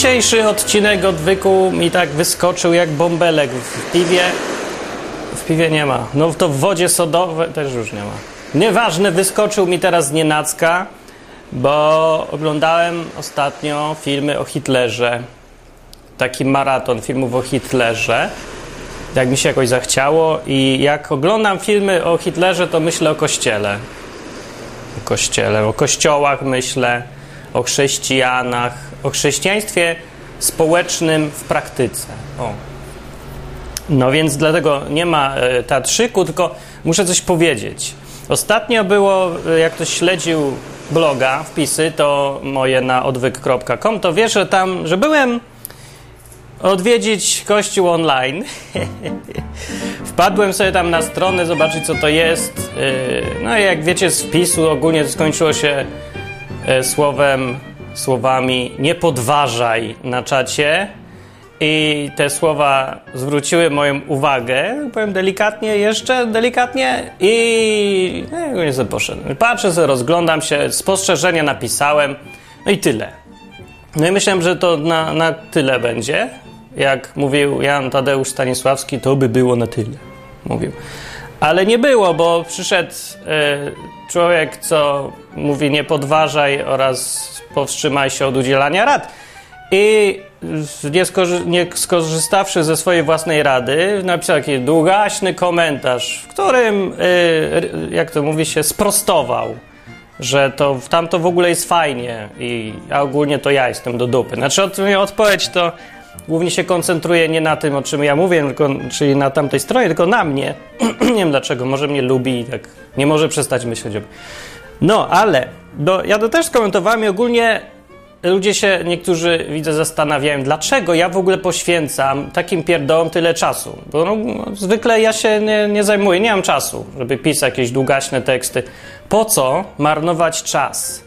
Dzisiejszy odcinek odwyku mi tak wyskoczył jak bąbelek w piwie. W piwie nie ma. No to w wodzie sodowej też już nie ma. Nieważne, wyskoczył mi teraz z nienacka, bo oglądałem ostatnio filmy o Hitlerze. Taki maraton filmów o Hitlerze. Jak mi się jakoś zachciało i jak oglądam filmy o Hitlerze, to myślę o kościele. O kościele, o kościołach myślę, o chrześcijanach, o chrześcijaństwie społecznym w praktyce. O. No więc dlatego nie ma e, teatrzyku, tylko muszę coś powiedzieć. Ostatnio było, e, jak ktoś śledził bloga, wpisy, to moje na odwyk.com, to wiesz, że tam, że byłem odwiedzić kościół online. Wpadłem sobie tam na stronę, zobaczyć co to jest. E, no i jak wiecie z wpisu ogólnie skończyło się słowem, słowami nie podważaj na czacie. I te słowa zwróciły moją uwagę, powiem delikatnie, jeszcze delikatnie i no, nie sobie poszedłem. Patrzę sobie, rozglądam się, spostrzeżenia napisałem, no i tyle. No i myślałem, że to na, na tyle będzie. Jak mówił Jan Tadeusz Stanisławski, to by było na tyle. Mówił. Ale nie było, bo przyszedł y, człowiek, co mówi nie podważaj oraz powstrzymaj się od udzielania rad. I nie, skorzy- nie skorzystawszy ze swojej własnej rady, napisał taki długaśny komentarz, w którym, y, jak to mówi się, sprostował, że to tam to w ogóle jest fajnie i ogólnie to ja jestem do dupy. Znaczy, od, odpowiedź to głównie się koncentruje nie na tym, o czym ja mówię, tylko, czyli na tamtej stronie, tylko na mnie. nie wiem dlaczego, może mnie lubi i tak nie może przestać myśleć o mnie. No, ale do, ja to też skomentowałem i ogólnie ludzie się, niektórzy widzę, zastanawiają, dlaczego ja w ogóle poświęcam takim pierdołom tyle czasu. Bo no, zwykle ja się nie, nie zajmuję, nie mam czasu, żeby pisać jakieś długaśne teksty. Po co marnować czas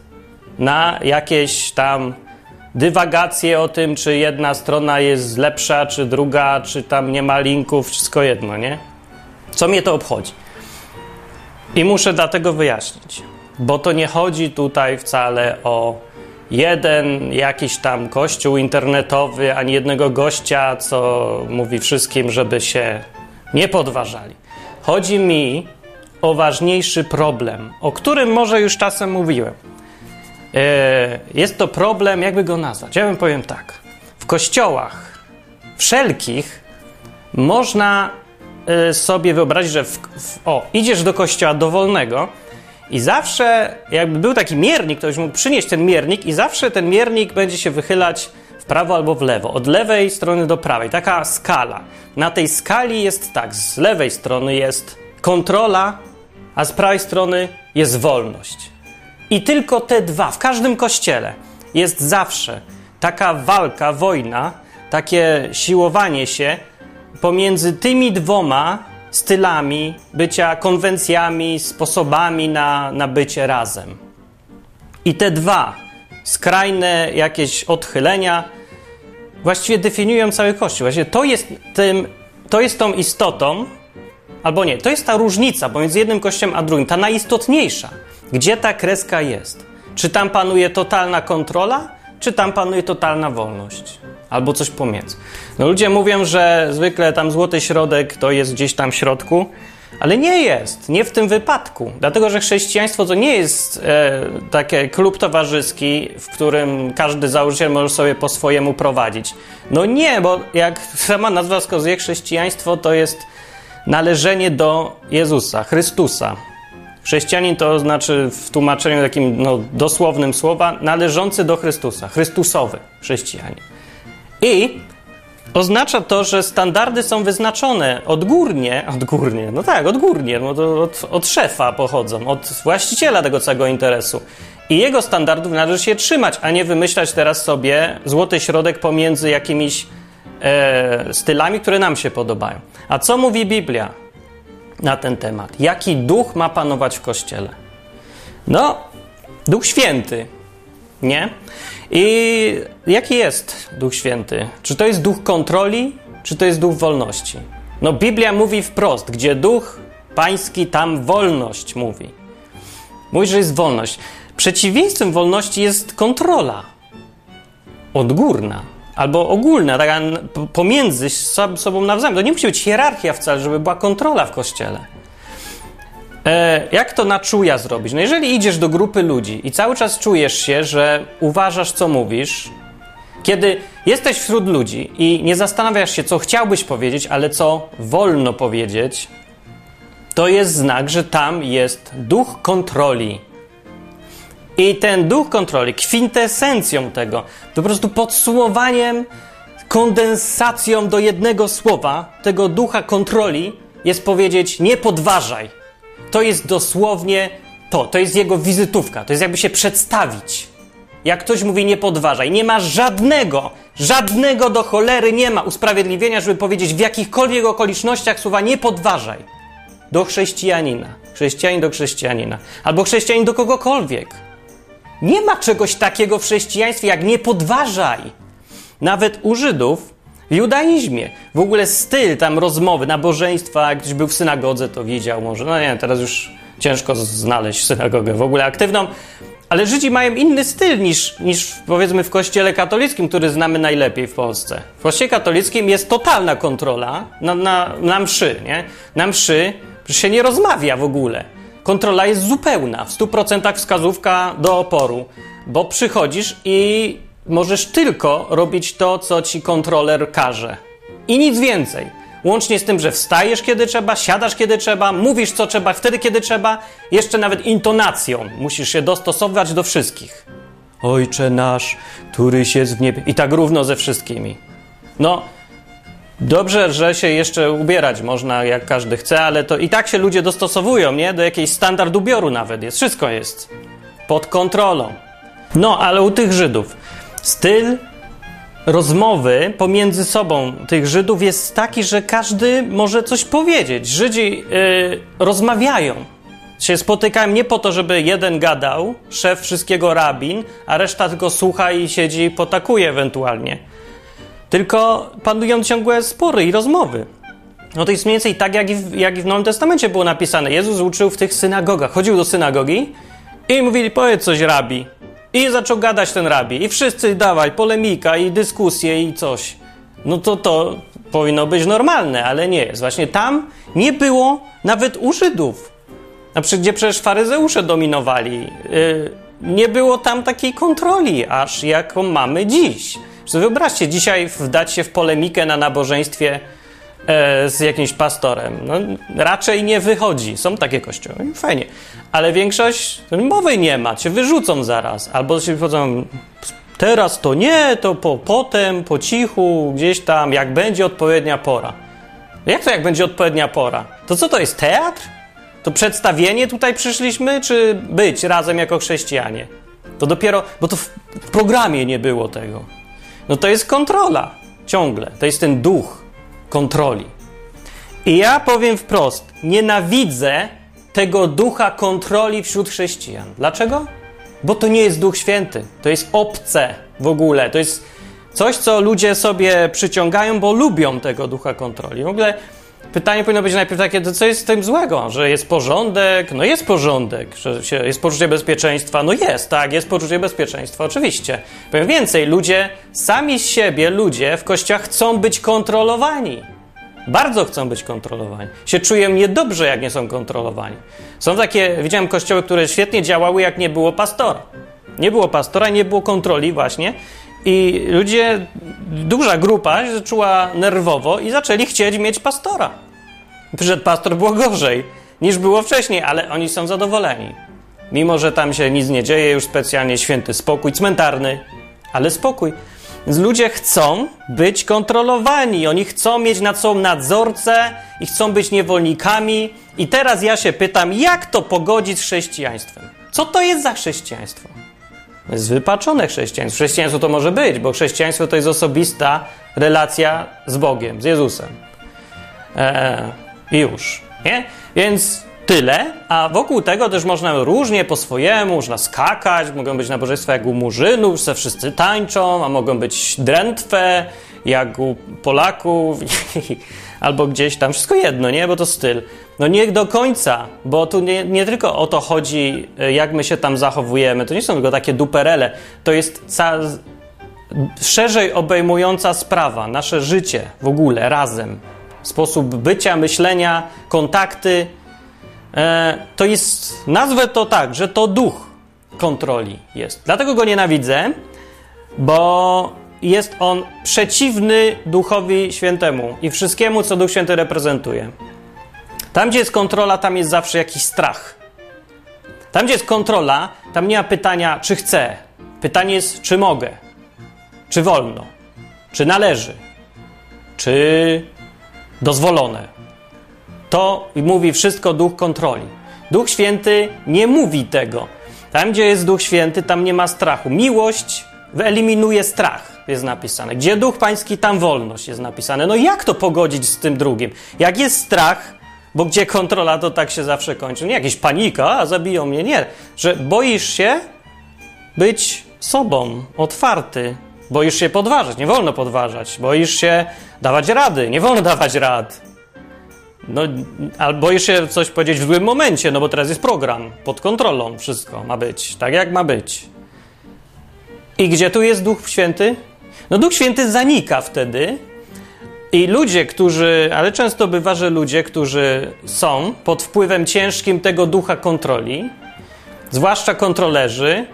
na jakieś tam dywagacje o tym, czy jedna strona jest lepsza, czy druga, czy tam nie ma linków, wszystko jedno, nie? Co mnie to obchodzi? I muszę dlatego wyjaśnić, bo to nie chodzi tutaj wcale o jeden jakiś tam kościół internetowy, ani jednego gościa, co mówi wszystkim, żeby się nie podważali. Chodzi mi o ważniejszy problem, o którym może już czasem mówiłem. E, Jest to problem, jakby go nazwać? Ja bym powiem tak. W kościołach wszelkich można e, sobie wyobrazić, że w, w, o, idziesz do kościoła dowolnego i zawsze, jakby był taki miernik, to już mógł przynieść ten miernik, i zawsze ten miernik będzie się wychylać w prawo albo w lewo, od lewej strony do prawej. Taka skala. Na tej skali jest tak: z lewej strony jest kontrola, a z prawej strony jest wolność. I tylko te dwa, w każdym kościele jest zawsze taka walka, wojna, takie siłowanie się pomiędzy tymi dwoma stylami bycia, konwencjami, sposobami na, na bycie razem. I te dwa skrajne jakieś odchylenia właściwie definiują cały Kościół. Właściwie to jest, tym, to jest tą istotą, albo nie, to jest ta różnica pomiędzy jednym kościołem a drugim, ta najistotniejsza. Gdzie ta kreska jest? Czy tam panuje totalna kontrola, czy tam panuje totalna wolność? Albo coś pomiędzy. No ludzie mówią, że zwykle tam złoty środek to jest gdzieś tam w środku, ale nie jest, nie w tym wypadku. Dlatego, że chrześcijaństwo to nie jest e, taki klub towarzyski, w którym każdy założyciel może sobie po swojemu prowadzić. No nie, bo jak sama nazwa wskazuje, chrześcijaństwo to jest należenie do Jezusa, Chrystusa. Chrześcijanin to znaczy w tłumaczeniu takim no, dosłownym słowa należący do Chrystusa, Chrystusowy chrześcijanin. I oznacza to, że standardy są wyznaczone odgórnie, odgórnie, no tak, odgórnie, no to od, od szefa pochodzą, od właściciela tego całego interesu. I jego standardów należy się trzymać, a nie wymyślać teraz sobie złoty środek pomiędzy jakimiś e, stylami, które nam się podobają. A co mówi Biblia na ten temat? Jaki duch ma panować w kościele? No, Duch Święty, nie? I jaki jest Duch Święty? Czy to jest duch kontroli, czy to jest duch wolności? No, Biblia mówi wprost, gdzie duch pański, tam wolność mówi. Mówi, że jest wolność. Przeciwieństwem wolności jest kontrola. odgórna albo ogólna, taka pomiędzy sobą nawzajem. To nie musi być hierarchia wcale, żeby była kontrola w kościele. E, jak to na czuja zrobić? No jeżeli idziesz do grupy ludzi i cały czas czujesz się, że uważasz, co mówisz, kiedy jesteś wśród ludzi i nie zastanawiasz się, co chciałbyś powiedzieć, ale co wolno powiedzieć, to jest znak, że tam jest duch kontroli. I ten duch kontroli, kwintesencją tego, po prostu podsumowaniem, kondensacją do jednego słowa tego ducha kontroli jest powiedzieć: nie podważaj. To jest dosłownie to, to jest jego wizytówka, to jest jakby się przedstawić. Jak ktoś mówi nie podważaj, nie ma żadnego, żadnego do cholery nie ma usprawiedliwienia, żeby powiedzieć w jakichkolwiek okolicznościach słowa nie podważaj do chrześcijanina. Chrześcijanin do chrześcijanina. Albo chrześcijanin do kogokolwiek. Nie ma czegoś takiego w chrześcijaństwie jak nie podważaj. Nawet u Żydów judaizmie. W ogóle styl tam rozmowy, nabożeństwa, jak ktoś był w synagodze, to widział może. No nie, teraz już ciężko znaleźć synagogę w ogóle aktywną. Ale Żydzi mają inny styl niż, niż powiedzmy w kościele katolickim, który znamy najlepiej w Polsce. W kościele katolickim jest totalna kontrola na, na, na mszy, nie? Na mszy się nie rozmawia w ogóle. Kontrola jest zupełna, w 100% wskazówka do oporu, bo przychodzisz i możesz tylko robić to, co ci kontroler każe. I nic więcej. Łącznie z tym, że wstajesz kiedy trzeba, siadasz kiedy trzeba, mówisz co trzeba, wtedy kiedy trzeba, jeszcze nawet intonacją musisz się dostosować do wszystkich. Ojcze nasz, któryś jest w niebie. I tak równo ze wszystkimi. No, Dobrze, że się jeszcze ubierać można jak każdy chce, ale to i tak się ludzie dostosowują, nie? Do jakiejś standard ubioru nawet jest. Wszystko jest pod kontrolą. No, ale u tych Żydów styl rozmowy pomiędzy sobą tych Żydów jest taki, że każdy może coś powiedzieć. Żydzi yy, rozmawiają. Się spotykają nie po to, żeby jeden gadał, szef wszystkiego rabin, a reszta tylko słucha i siedzi i potakuje ewentualnie tylko panują ciągłe spory i rozmowy. No to jest mniej więcej tak, jak i, w, jak i w Nowym Testamencie było napisane. Jezus uczył w tych synagogach. Chodził do synagogi i mówili, powiedz coś rabi. I zaczął gadać ten rabi. I wszyscy dawaj, polemika i dyskusje i coś. No to to powinno być normalne, ale nie jest. Właśnie tam nie było nawet u Żydów. Na gdzie przecież faryzeusze dominowali. Yy, nie było tam takiej kontroli, aż jaką mamy dziś. Wyobraźcie, dzisiaj wdać się w polemikę na nabożeństwie z jakimś pastorem. No, raczej nie wychodzi. Są takie kościoły, fajnie. Ale większość mowy nie ma, cię wyrzucą zaraz. Albo się wchodzą, teraz to nie, to po, potem, po cichu, gdzieś tam, jak będzie odpowiednia pora. Jak to jak będzie odpowiednia pora? To co to jest, teatr? To przedstawienie tutaj przyszliśmy, czy być razem jako chrześcijanie? To dopiero, bo to w programie nie było tego. No to jest kontrola ciągle. To jest ten duch kontroli. I ja powiem wprost, nienawidzę tego ducha kontroli wśród chrześcijan. Dlaczego? Bo to nie jest Duch Święty. To jest obce w ogóle. To jest coś, co ludzie sobie przyciągają, bo lubią tego ducha kontroli. W ogóle pytanie powinno być najpierw takie, co jest z tym złego? Że jest porządek? No jest porządek. Że jest poczucie bezpieczeństwa? No jest, tak, jest poczucie bezpieczeństwa, oczywiście. Powiem więcej, ludzie, sami z siebie ludzie w kościach chcą być kontrolowani. Bardzo chcą być kontrolowani. Się czują niedobrze, jak nie są kontrolowani. Są takie, widziałem kościoły, które świetnie działały, jak nie było pastora. Nie było pastora, nie było kontroli właśnie i ludzie, duża grupa się czuła nerwowo i zaczęli chcieć mieć pastora. Przyszedł pastor, było gorzej niż było wcześniej, ale oni są zadowoleni. Mimo, że tam się nic nie dzieje, już specjalnie święty spokój cmentarny, ale spokój. Więc ludzie chcą być kontrolowani, oni chcą mieć nad sobą nadzorcę i chcą być niewolnikami. I teraz ja się pytam, jak to pogodzić z chrześcijaństwem? Co to jest za chrześcijaństwo? Jest wypaczone chrześcijaństwo. Chrześcijaństwo to może być, bo chrześcijaństwo to jest osobista relacja z Bogiem, z Jezusem. Eee, już, nie? Więc tyle, a wokół tego też można różnie po swojemu, można skakać, mogą być nabożeństwa jak u Murzynów, że wszyscy tańczą, a mogą być drętwe, jak u Polaków, albo gdzieś tam, wszystko jedno, nie? Bo to styl. No nie do końca, bo tu nie, nie tylko o to chodzi, e, jak my się tam zachowujemy. To nie są tylko takie duperele. To jest ca szerzej obejmująca sprawa, nasze życie w ogóle razem, sposób bycia, myślenia, kontakty. E, to jest, nazwę to tak, że to duch kontroli jest. Dlatego go nienawidzę, bo jest on przeciwny Duchowi Świętemu i wszystkiemu, co Duch Święty reprezentuje. Tam, gdzie jest kontrola, tam jest zawsze jakiś strach. Tam, gdzie jest kontrola, tam nie ma pytania, czy chcę. Pytanie jest, czy mogę, czy wolno, czy należy, czy dozwolone. To mówi wszystko Duch kontroli. Duch Święty nie mówi tego. Tam, gdzie jest Duch Święty, tam nie ma strachu. Miłość wyeliminuje strach, jest napisane. Gdzie Duch Pański, tam wolność jest napisane. No jak to pogodzić z tym drugim? Jak jest strach, bo gdzie kontrola, to tak się zawsze kończy. Nie jakieś panika, a zabiją mnie. Nie, że boisz się być sobą, otwarty. Boisz się podważać, nie wolno podważać. Boisz się dawać rady, nie wolno dawać rad. No, albo boisz się coś powiedzieć w złym momencie, no bo teraz jest program, pod kontrolą wszystko ma być, tak jak ma być. I gdzie tu jest Duch Święty? No Duch Święty zanika wtedy, i ludzie, którzy, ale często bywa, że ludzie, którzy są pod wpływem ciężkim tego ducha kontroli, zwłaszcza kontrolerzy,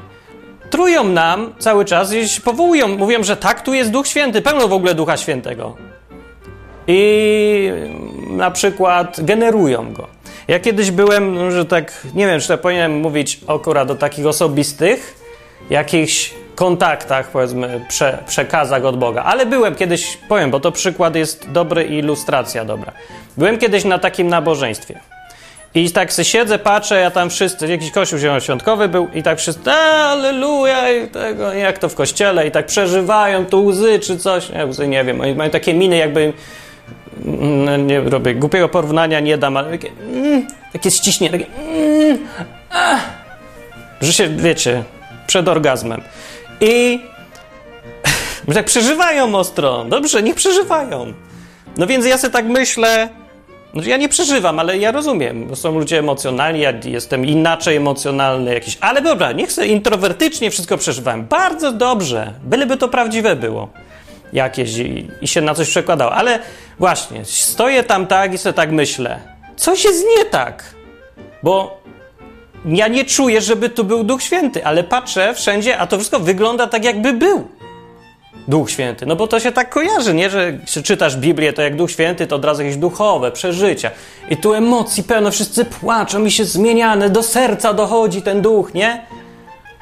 trują nam cały czas i powołują, mówią, że tak, tu jest Duch Święty, pełno w ogóle Ducha Świętego. I na przykład generują go. Ja kiedyś byłem, że tak, nie wiem, czy to powinienem mówić akurat do takich osobistych, jakichś kontaktach, powiedzmy, prze, przekazach od Boga. Ale byłem kiedyś, powiem, bo to przykład jest dobry i ilustracja dobra. Byłem kiedyś na takim nabożeństwie. I tak se siedzę, patrzę, ja tam wszyscy, jakiś kościół zielonoświątkowy był i tak wszyscy, aleluja, i tego, jak to w kościele, i tak przeżywają tu łzy czy coś, nie, łzy nie wiem, oni mają takie miny jakby, mm, nie robię głupiego porównania, nie dam, ale takie, mm, takie ściśnie, takie, mm, ah, że się, wiecie, przed orgazmem. I tak przeżywają ostro. Dobrze, niech przeżywają. No więc ja sobie tak myślę, no, ja nie przeżywam, ale ja rozumiem, bo są ludzie emocjonalni, ja jestem inaczej emocjonalny jakiś, ale dobra, niech sobie introwertycznie wszystko przeżywałem. Bardzo dobrze, byleby to prawdziwe było jakieś i, i się na coś przekładało. Ale właśnie, stoję tam tak i sobie tak myślę, coś jest nie tak, bo ja nie czuję, żeby tu był Duch Święty, ale patrzę wszędzie, a to wszystko wygląda tak, jakby był Duch Święty. No bo to się tak kojarzy, nie? Że czytasz Biblię, to jak Duch Święty, to od razu jakieś duchowe przeżycia. I tu emocji pełno, wszyscy płaczą i się zmieniane, do serca dochodzi ten duch, nie?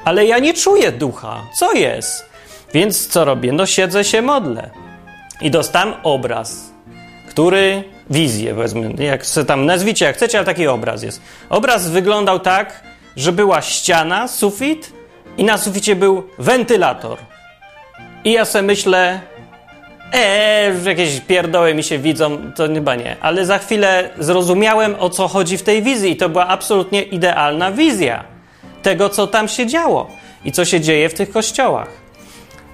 Ale ja nie czuję ducha. Co jest? Więc co robię? No siedzę się modlę. I dostałem obraz, który wizję, powiedzmy, jak tam nazwicie jak chcecie, ale taki obraz jest. Obraz wyglądał tak, że była ściana, sufit i na suficie był wentylator. I ja sobie myślę, eee, jakieś pierdoły mi się widzą, to chyba nie. Ale za chwilę zrozumiałem, o co chodzi w tej wizji i to była absolutnie idealna wizja tego, co tam się działo i co się dzieje w tych kościołach.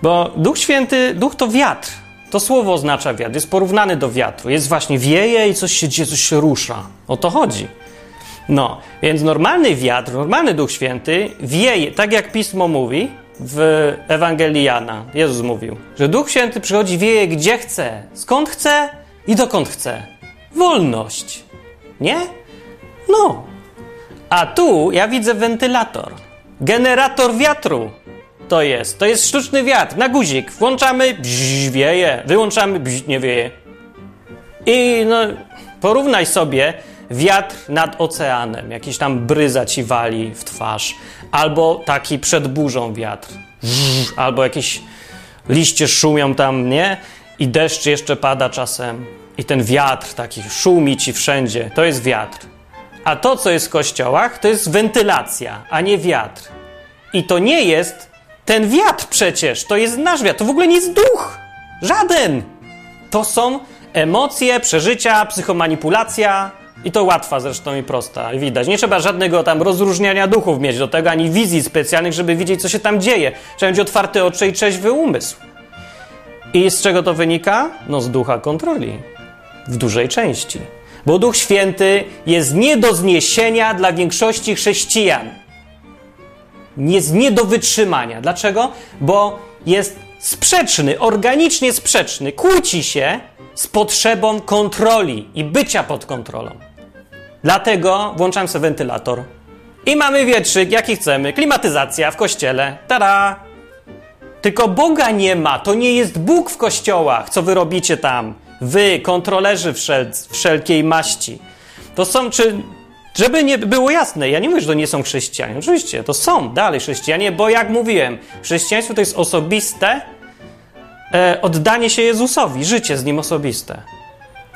Bo Duch Święty, Duch to wiatr. To słowo oznacza wiatr, jest porównany do wiatru. Jest właśnie wieje i coś się dzieje, coś się rusza. O to chodzi. No, więc normalny wiatr, normalny Duch Święty wieje, tak jak Pismo mówi w Ewangelii Jana. Jezus mówił, że Duch Święty przychodzi, wieje gdzie chce, skąd chce i dokąd chce. Wolność. Nie? No. A tu ja widzę wentylator. Generator wiatru to jest. To jest sztuczny wiatr na guzik. Włączamy, bzz, wieje. Wyłączamy, bzz, nie wieje. I no, porównaj sobie wiatr nad oceanem. Jakiś tam bryza ci wali w twarz. Albo taki przed burzą wiatr. albo jakieś liście szumią tam, nie? I deszcz jeszcze pada czasem. I ten wiatr taki szumi ci wszędzie. To jest wiatr. A to, co jest w kościołach, to jest wentylacja, a nie wiatr. I to nie jest ten wiatr przecież, to jest nasz wiatr, to w ogóle nie jest duch. Żaden. To są emocje, przeżycia, psychomanipulacja. I to łatwa zresztą i prosta, widać. Nie trzeba żadnego tam rozróżniania duchów mieć do tego, ani wizji specjalnych, żeby widzieć, co się tam dzieje. Trzeba mieć otwarte oczy i trzeźwy umysł. I z czego to wynika? No z ducha kontroli. W dużej części. Bo Duch Święty jest nie do zniesienia dla większości chrześcijan. Jest nie do wytrzymania. Dlaczego? Bo jest sprzeczny, organicznie sprzeczny, kłóci się z potrzebą kontroli i bycia pod kontrolą. Dlatego włączam sobie wentylator i mamy wietrzyk, jaki chcemy, klimatyzacja w kościele. Tada! Tylko Boga nie ma, to nie jest Bóg w kościołach, co wy robicie tam. Wy, kontrolerzy wszel wszelkiej maści. To są, czy, żeby nie było jasne, ja nie mówię, że to nie są chrześcijanie. Oczywiście, to są dalej chrześcijanie, bo jak mówiłem, chrześcijaństwo to jest osobiste e, oddanie się Jezusowi, życie z Nim osobiste.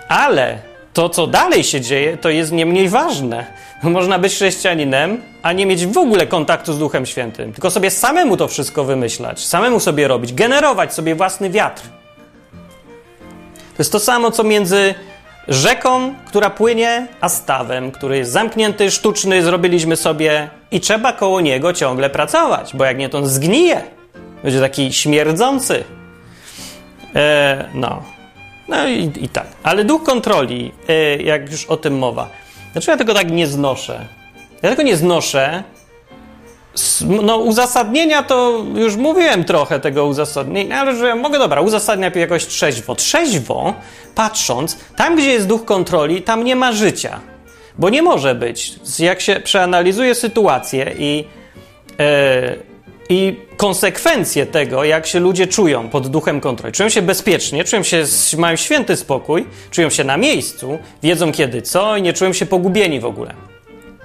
Ale to, co dalej się dzieje, to jest nie mniej ważne. Można być chrześcijaninem, a nie mieć w ogóle kontaktu z Duchem Świętym, tylko sobie samemu to wszystko wymyślać, samemu sobie robić, generować sobie własny wiatr. To jest to samo, co między rzeką, która płynie, a stawem, który jest zamknięty, sztuczny, zrobiliśmy sobie i trzeba koło niego ciągle pracować, bo jak nie, to on zgnije. Będzie taki śmierdzący. E, no. No i, i, tak. Ale duch kontroli, e, jak już o tym mowa. Dlaczego ja tego tak nie znoszę? Ja tego nie znoszę. No, uzasadnienia to już mówiłem trochę tego uzasadnienia, ale że mogę, dobra, uzasadniać jakoś trzeźwo. Trzeźwo, patrząc, tam gdzie jest duch kontroli, tam nie ma życia. Bo nie może być. Jak się przeanalizuje sytuację i, yy, i konsekwencje tego, jak się ludzie czują pod duchem kontroli. Czują się bezpiecznie, czują się, mają święty spokój, czują się na miejscu, wiedzą kiedy co i nie czują się pogubieni w ogóle.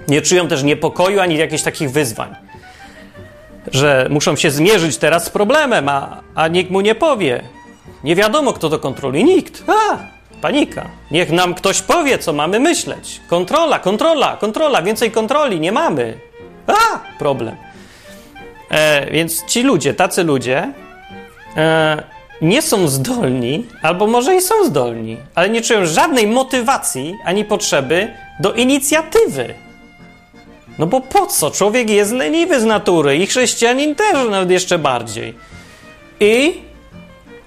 Nie czują też niepokoju ani jakichś takich wyzwań. Że muszą się zmierzyć teraz z problemem, a, a nikt mu nie powie. Nie wiadomo, kto to kontroluje. Nikt. A, panika. Niech nam ktoś powie, co mamy myśleć. Kontrola, kontrola, kontrola, więcej kontroli nie mamy. A, problem. E, więc ci ludzie, tacy ludzie, e, nie są zdolni, albo może i są zdolni, ale nie czują żadnej motywacji ani potrzeby do inicjatywy. No bo po co? Człowiek jest leniwy z natury i chrześcijanin też nawet jeszcze bardziej. I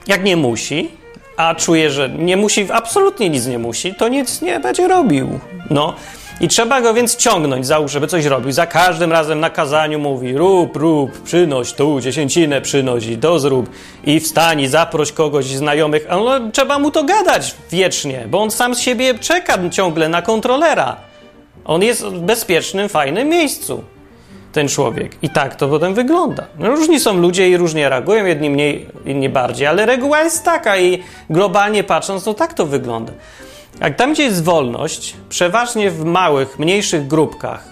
jak nie musi, a czuje, że nie musi, absolutnie nic nie musi, to nic nie będzie robił. No. I trzeba go więc ciągnąć, załóż, żeby coś robił. Za każdym razem na kazaniu mówi rób, rób, przynoś tu, dziesięcinę przynoś i to zrób. I wstań i zaproś kogoś znajomych. No, trzeba mu to gadać wiecznie, bo on sam z siebie czeka ciągle na kontrolera. On jest w bezpiecznym, fajnym miejscu, ten człowiek. I tak to potem wygląda. No, różni są ludzie i różnie reagują, jedni mniej, inni bardziej, ale reguła jest taka i globalnie patrząc, to tak to wygląda. Jak tam, gdzie jest wolność, przeważnie w małych, mniejszych grupkach,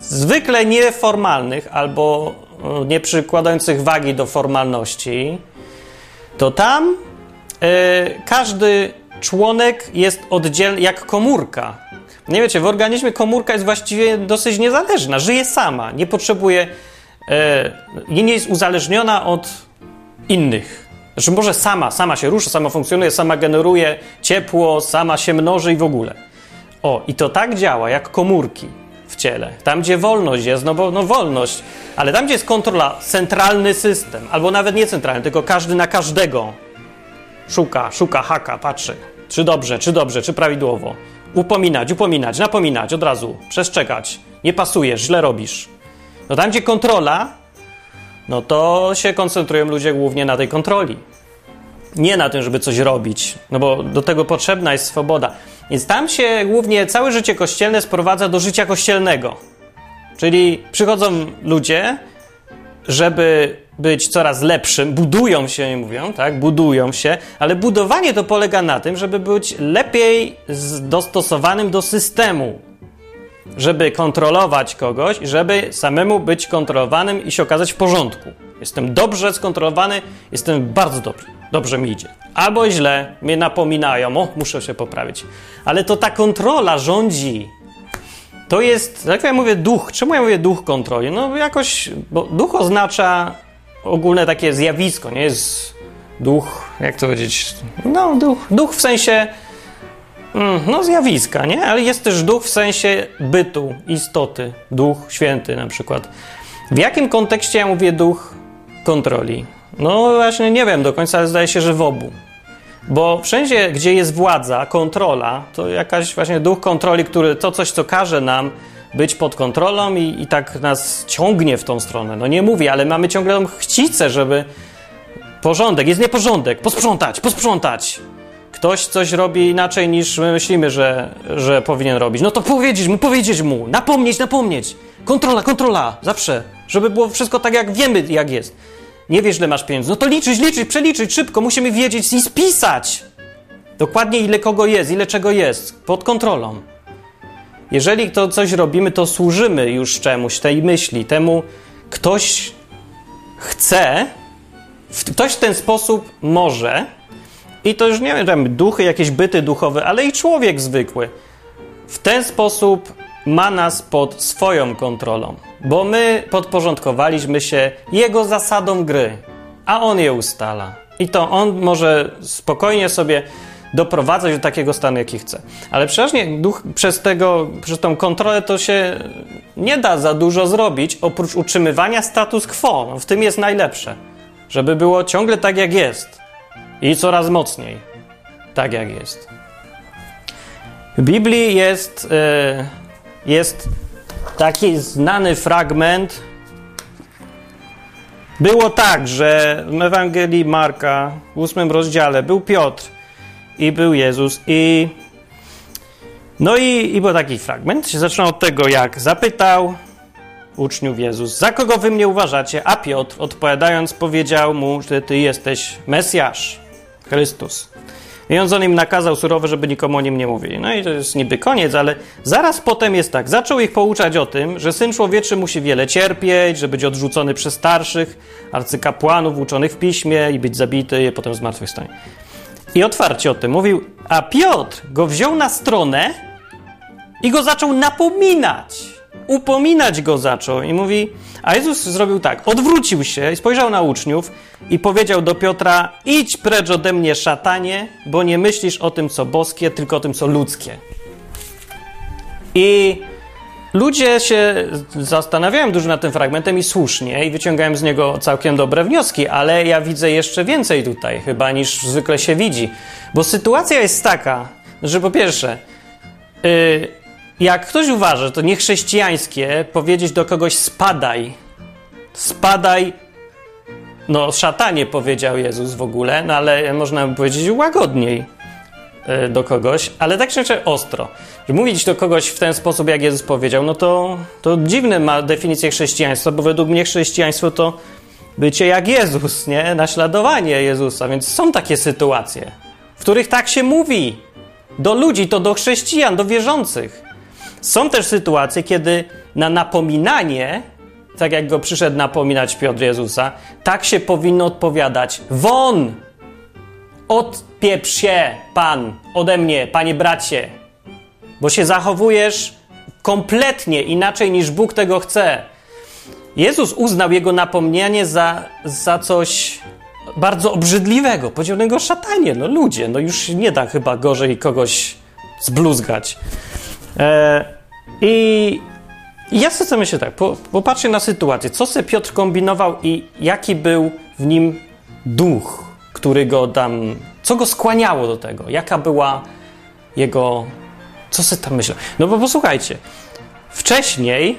zwykle nieformalnych albo e, nie przykładających wagi do formalności, to tam yy, każdy członek jest oddzielny, jak komórka. Nie wiecie, w organizmie komórka jest właściwie dosyć niezależna, żyje sama, nie potrzebuje, yy, nie jest uzależniona od innych. Znaczy może sama, sama się rusza, sama funkcjonuje, sama generuje ciepło, sama się mnoży i w ogóle. O, i to tak działa, jak komórki w ciele. Tam, gdzie wolność jest, no bo no wolność, ale tam, gdzie jest kontrola, centralny system, albo nawet nie centralny, tylko każdy na każdego szuka, szuka, haka, patrzy, czy dobrze, czy dobrze, czy prawidłowo. Upominać, upominać, napominać od razu, przestrzegać. Nie pasujesz, źle robisz. No tam, gdzie kontrola, no to się koncentrują ludzie głównie na tej kontroli. Nie na tym, żeby coś robić, no bo do tego potrzebna jest swoboda. Więc tam się głównie całe życie kościelne sprowadza do życia kościelnego. Czyli przychodzą ludzie, żeby być coraz lepszym, budują się, mówią, tak, budują się, ale budowanie to polega na tym, żeby być lepiej dostosowanym do systemu, żeby kontrolować kogoś, żeby samemu być kontrolowanym i się okazać w porządku. Jestem dobrze skontrolowany, jestem bardzo dobrze, dobrze mi idzie. Albo źle, mnie napominają, o, muszę się poprawić. Ale to ta kontrola rządzi. To jest, jak ja mówię, duch. Czemu ja mówię duch kontroli? No jakoś, bo duch oznacza ogólne takie zjawisko, nie jest duch, jak to powiedzieć? No, duch, duch w sensie Mm, no, zjawiska, nie? Ale jest też duch w sensie bytu, istoty. Duch święty na przykład. W jakim kontekście ja mówię duch kontroli? No właśnie nie wiem do końca, ale zdaje się, że w obu. Bo wszędzie, gdzie jest władza, kontrola, to jakaś właśnie duch kontroli, który to coś, co każe nam, być pod kontrolą i, i tak nas ciągnie w tą stronę. No nie mówię, ale mamy ciągle tą chcicę, żeby porządek, jest nieporządek, posprzątać, posprzątać. Ktoś coś robi inaczej niż my myślimy, że, że powinien robić. No to powiedzieć mu, powiedzieć mu, napomnieć, napomnieć. Kontrola, kontrola, zawsze. Żeby było wszystko tak, jak wiemy, jak jest. Nie wiesz, ile masz pieniędzy. No to liczyć, liczyć, przeliczyć szybko. Musimy wiedzieć i spisać. Dokładnie ile kogo jest, ile czego jest. Pod kontrolą. Jeżeli to coś robimy, to służymy już czemuś, tej myśli, temu ktoś chce, ktoś w ten sposób może, i to już nie wiem, duchy, jakieś byty duchowe, ale i człowiek zwykły, w ten sposób ma nas pod swoją kontrolą, bo my podporządkowaliśmy się jego zasadom gry, a on je ustala. I to on może spokojnie sobie doprowadzać do takiego stanu, jaki chce. Ale przeważnie duch przez, tego, przez tą kontrolę to się nie da za dużo zrobić, oprócz utrzymywania status quo. No, w tym jest najlepsze. Żeby było ciągle tak, jak jest. I coraz mocniej. Tak, jak jest. W Biblii jest, yy, jest taki znany fragment. Było tak, że w Ewangelii Marka w ósmym rozdziale był Piotr i był Jezus i no i, i był taki fragment, się zaczyna od tego, jak zapytał uczniów Jezus, za kogo wy mnie uważacie? A Piotr odpowiadając powiedział mu, że ty jesteś Mesjasz, Chrystus. I on nim nakazał surowo, żeby nikomu o nim nie mówili. No i to jest niby koniec, ale zaraz potem jest tak. Zaczął ich pouczać o tym, że Syn Człowieczy musi wiele cierpieć, że być odrzucony przez starszych, arcykapłanów uczonych w piśmie i być zabity, i potem zmartwychwstanie. I otwarcie o tym mówił, a Piotr go wziął na stronę i go zaczął napominać. Upominać go zaczął i mówi, a Jezus zrobił tak, odwrócił się i spojrzał na uczniów i powiedział do Piotra, idź precz ode mnie szatanie, bo nie myślisz o tym, co boskie, tylko o tym, co ludzkie. I ludzie się zastanawiają dużo nad tym fragmentem i słusznie, i wyciągają z niego całkiem dobre wnioski, ale ja widzę jeszcze więcej tutaj, chyba niż zwykle się widzi. Bo sytuacja jest taka, że po pierwsze, yy, jak ktoś uważa, że to niechrześcijańskie powiedzieć do kogoś spadaj, spadaj, no szatanie powiedział Jezus w ogóle, no ale można by powiedzieć łagodniej do kogoś, ale tak czy ostro. Że mówić do kogoś w ten sposób, jak Jezus powiedział, no to, to dziwne ma definicję chrześcijaństwa, bo według mnie chrześcijaństwo to bycie jak Jezus, nie? Naśladowanie Jezusa, więc są takie sytuacje, w których tak się mówi. Do ludzi, to do chrześcijan, do wierzących. Są też sytuacje, kiedy na napominanie, tak jak go przyszedł napominać Piotr Jezusa, tak się powinno odpowiadać: Won! Odpieprz się, pan, ode mnie, panie bracie, bo się zachowujesz kompletnie inaczej niż Bóg tego chce. Jezus uznał jego napomnienie za, za coś bardzo obrzydliwego, podzielonego szatanie. No ludzie, no już nie da chyba gorzej kogoś zbluzgać. E, I ja sobie myślę tak, po, popatrzcie na sytuację, co sobie Piotr kombinował i jaki był w nim duch, który go tam, co go skłaniało do tego, jaka była jego, co sobie tam myślał. No bo posłuchajcie, wcześniej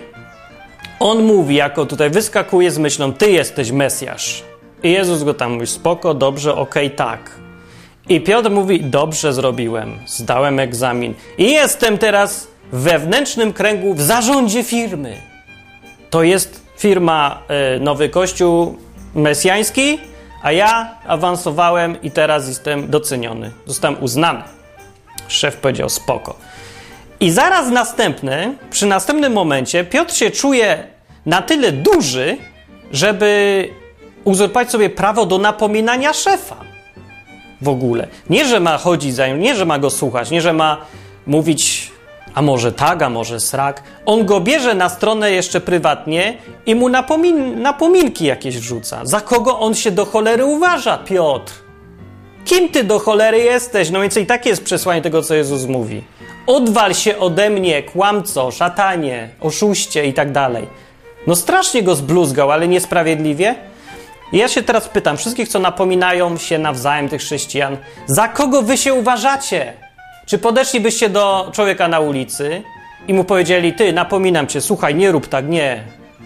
on mówi, jako tutaj wyskakuje z myślą, ty jesteś Mesjasz. I Jezus go tam mówi, spoko, dobrze, okej, okay, tak. I Piotr mówi, dobrze zrobiłem, zdałem egzamin i jestem teraz w wewnętrznym kręgu w zarządzie firmy. To jest firma y, Nowy Kościół Mesjański, a ja awansowałem i teraz jestem doceniony. Zostałem uznany. Szef powiedział spoko. I zaraz następny, przy następnym momencie, Piotr się czuje na tyle duży, żeby uzurpować sobie prawo do napominania szefa. W ogóle. Nie, że ma chodzić za nim, nie, że ma go słuchać, nie, że ma mówić, a może tak, a może srak. On go bierze na stronę jeszcze prywatnie i mu napomin napominki jakieś wrzuca. Za kogo on się do cholery uważa, Piotr? Kim ty do cholery jesteś? No więc i takie jest przesłanie tego, co Jezus mówi. Odwal się ode mnie, kłamco, szatanie, oszuście i tak dalej. No strasznie go zbluzgał, ale niesprawiedliwie. I ja się teraz pytam wszystkich, co napominają się nawzajem tych chrześcijan, za kogo wy się uważacie? Czy podeszlibyście do człowieka na ulicy i mu powiedzieli: Ty, napominam cię, słuchaj, nie rób tak, nie,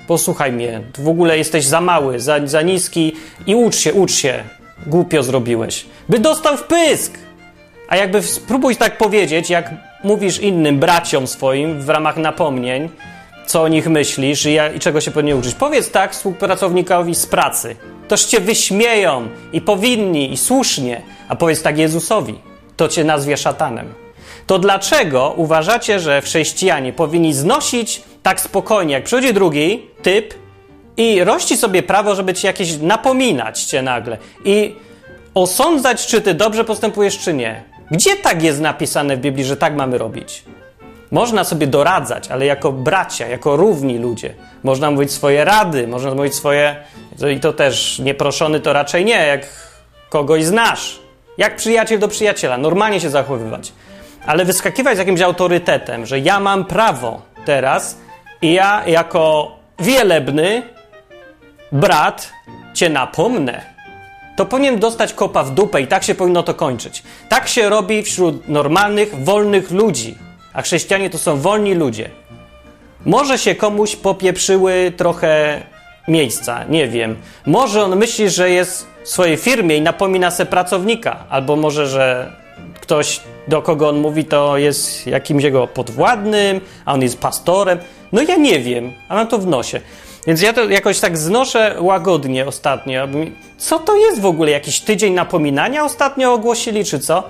posłuchaj mnie, w ogóle jesteś za mały, za, za niski i ucz się, ucz się, głupio zrobiłeś. By dostał w pysk! A jakby spróbuj tak powiedzieć, jak mówisz innym braciom swoim w ramach napomnień, co o nich myślisz i, ja, i czego się powinien uczyć. Powiedz tak współpracownikowi z pracy. Toż cię wyśmieją i powinni, i słusznie. A powiedz tak Jezusowi. To cię nazwie szatanem. To dlaczego uważacie, że chrześcijanie powinni znosić tak spokojnie, jak przychodzi drugi typ i rości sobie prawo, żeby ci jakieś napominać cię nagle i osądzać, czy ty dobrze postępujesz, czy nie? Gdzie tak jest napisane w Biblii, że tak mamy robić? Można sobie doradzać, ale jako bracia, jako równi ludzie. Można mówić swoje rady, można mówić swoje. I to też nieproszony to raczej nie, jak kogoś znasz. Jak przyjaciel do przyjaciela, normalnie się zachowywać. Ale wyskakiwać z jakimś autorytetem, że ja mam prawo teraz i ja jako wielebny brat cię napomnę, to powinien dostać kopa w dupę i tak się powinno to kończyć. Tak się robi wśród normalnych, wolnych ludzi a chrześcijanie to są wolni ludzie. Może się komuś popieprzyły trochę miejsca, nie wiem. Może on myśli, że jest swojej firmie i napomina se pracownika, albo może, że ktoś, do kogo on mówi, to jest jakimś jego podwładnym, a on jest pastorem. No ja nie wiem, a mam to w nosie. Więc ja to jakoś tak znoszę łagodnie ostatnio. Co to jest w ogóle? Jakiś tydzień napominania ostatnio ogłosili, czy co?